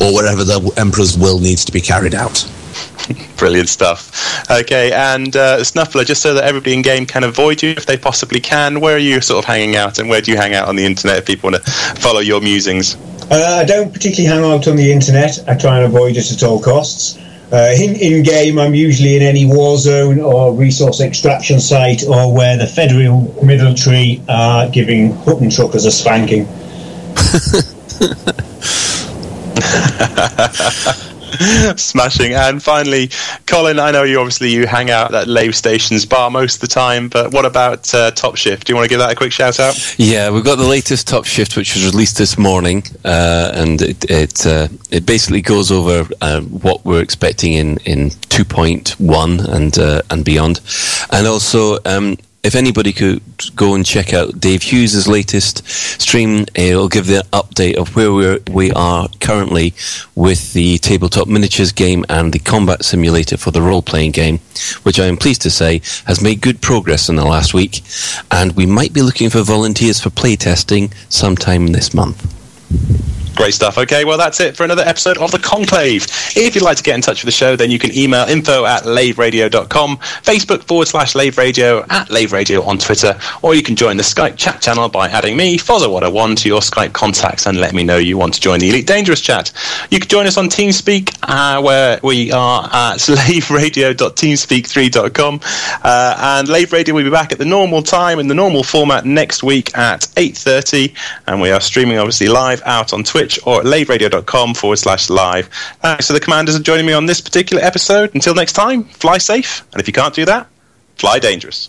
or wherever the Emperor's will needs to be carried out. Brilliant stuff. Okay, and uh, Snuffler, just so that everybody in game can avoid you if they possibly can, where are you sort of hanging out and where do you hang out on the internet if people want to follow your musings? Uh, I don't particularly hang out on the internet. I try and avoid it at all costs. Uh, in, in game, I'm usually in any war zone or resource extraction site or where the federal military are giving Hutton truckers a spanking. Smashing. And finally, Colin, I know you obviously you hang out at Lave Station's bar most of the time, but what about uh, Top Shift? Do you want to give that a quick shout out? Yeah, we've got the latest Top Shift, which was released this morning, uh, and it it, uh, it basically goes over uh, what we're expecting in in 2.1 and uh, and beyond, and also. Um, if anybody could go and check out Dave Hughes' latest stream, eh, it'll give the update of where we're, we are currently with the tabletop miniatures game and the combat simulator for the role playing game, which I am pleased to say has made good progress in the last week. And we might be looking for volunteers for playtesting sometime this month. Great stuff. Okay, well, that's it for another episode of The Conclave. If you'd like to get in touch with the show, then you can email info at laveradio.com, Facebook forward slash laveradio, at laveradio on Twitter, or you can join the Skype chat channel by adding me, Follow What I to your Skype contacts and let me know you want to join the Elite Dangerous chat. You can join us on TeamSpeak, uh, where we are at laveradio.teamspeak3.com, uh, and Lave Radio will be back at the normal time in the normal format next week at 8.30, and we are streaming obviously live out on Twitch or at laveradio.com forward slash live. Uh, Thanks to the commanders for joining me on this particular episode. Until next time, fly safe, and if you can't do that, fly dangerous.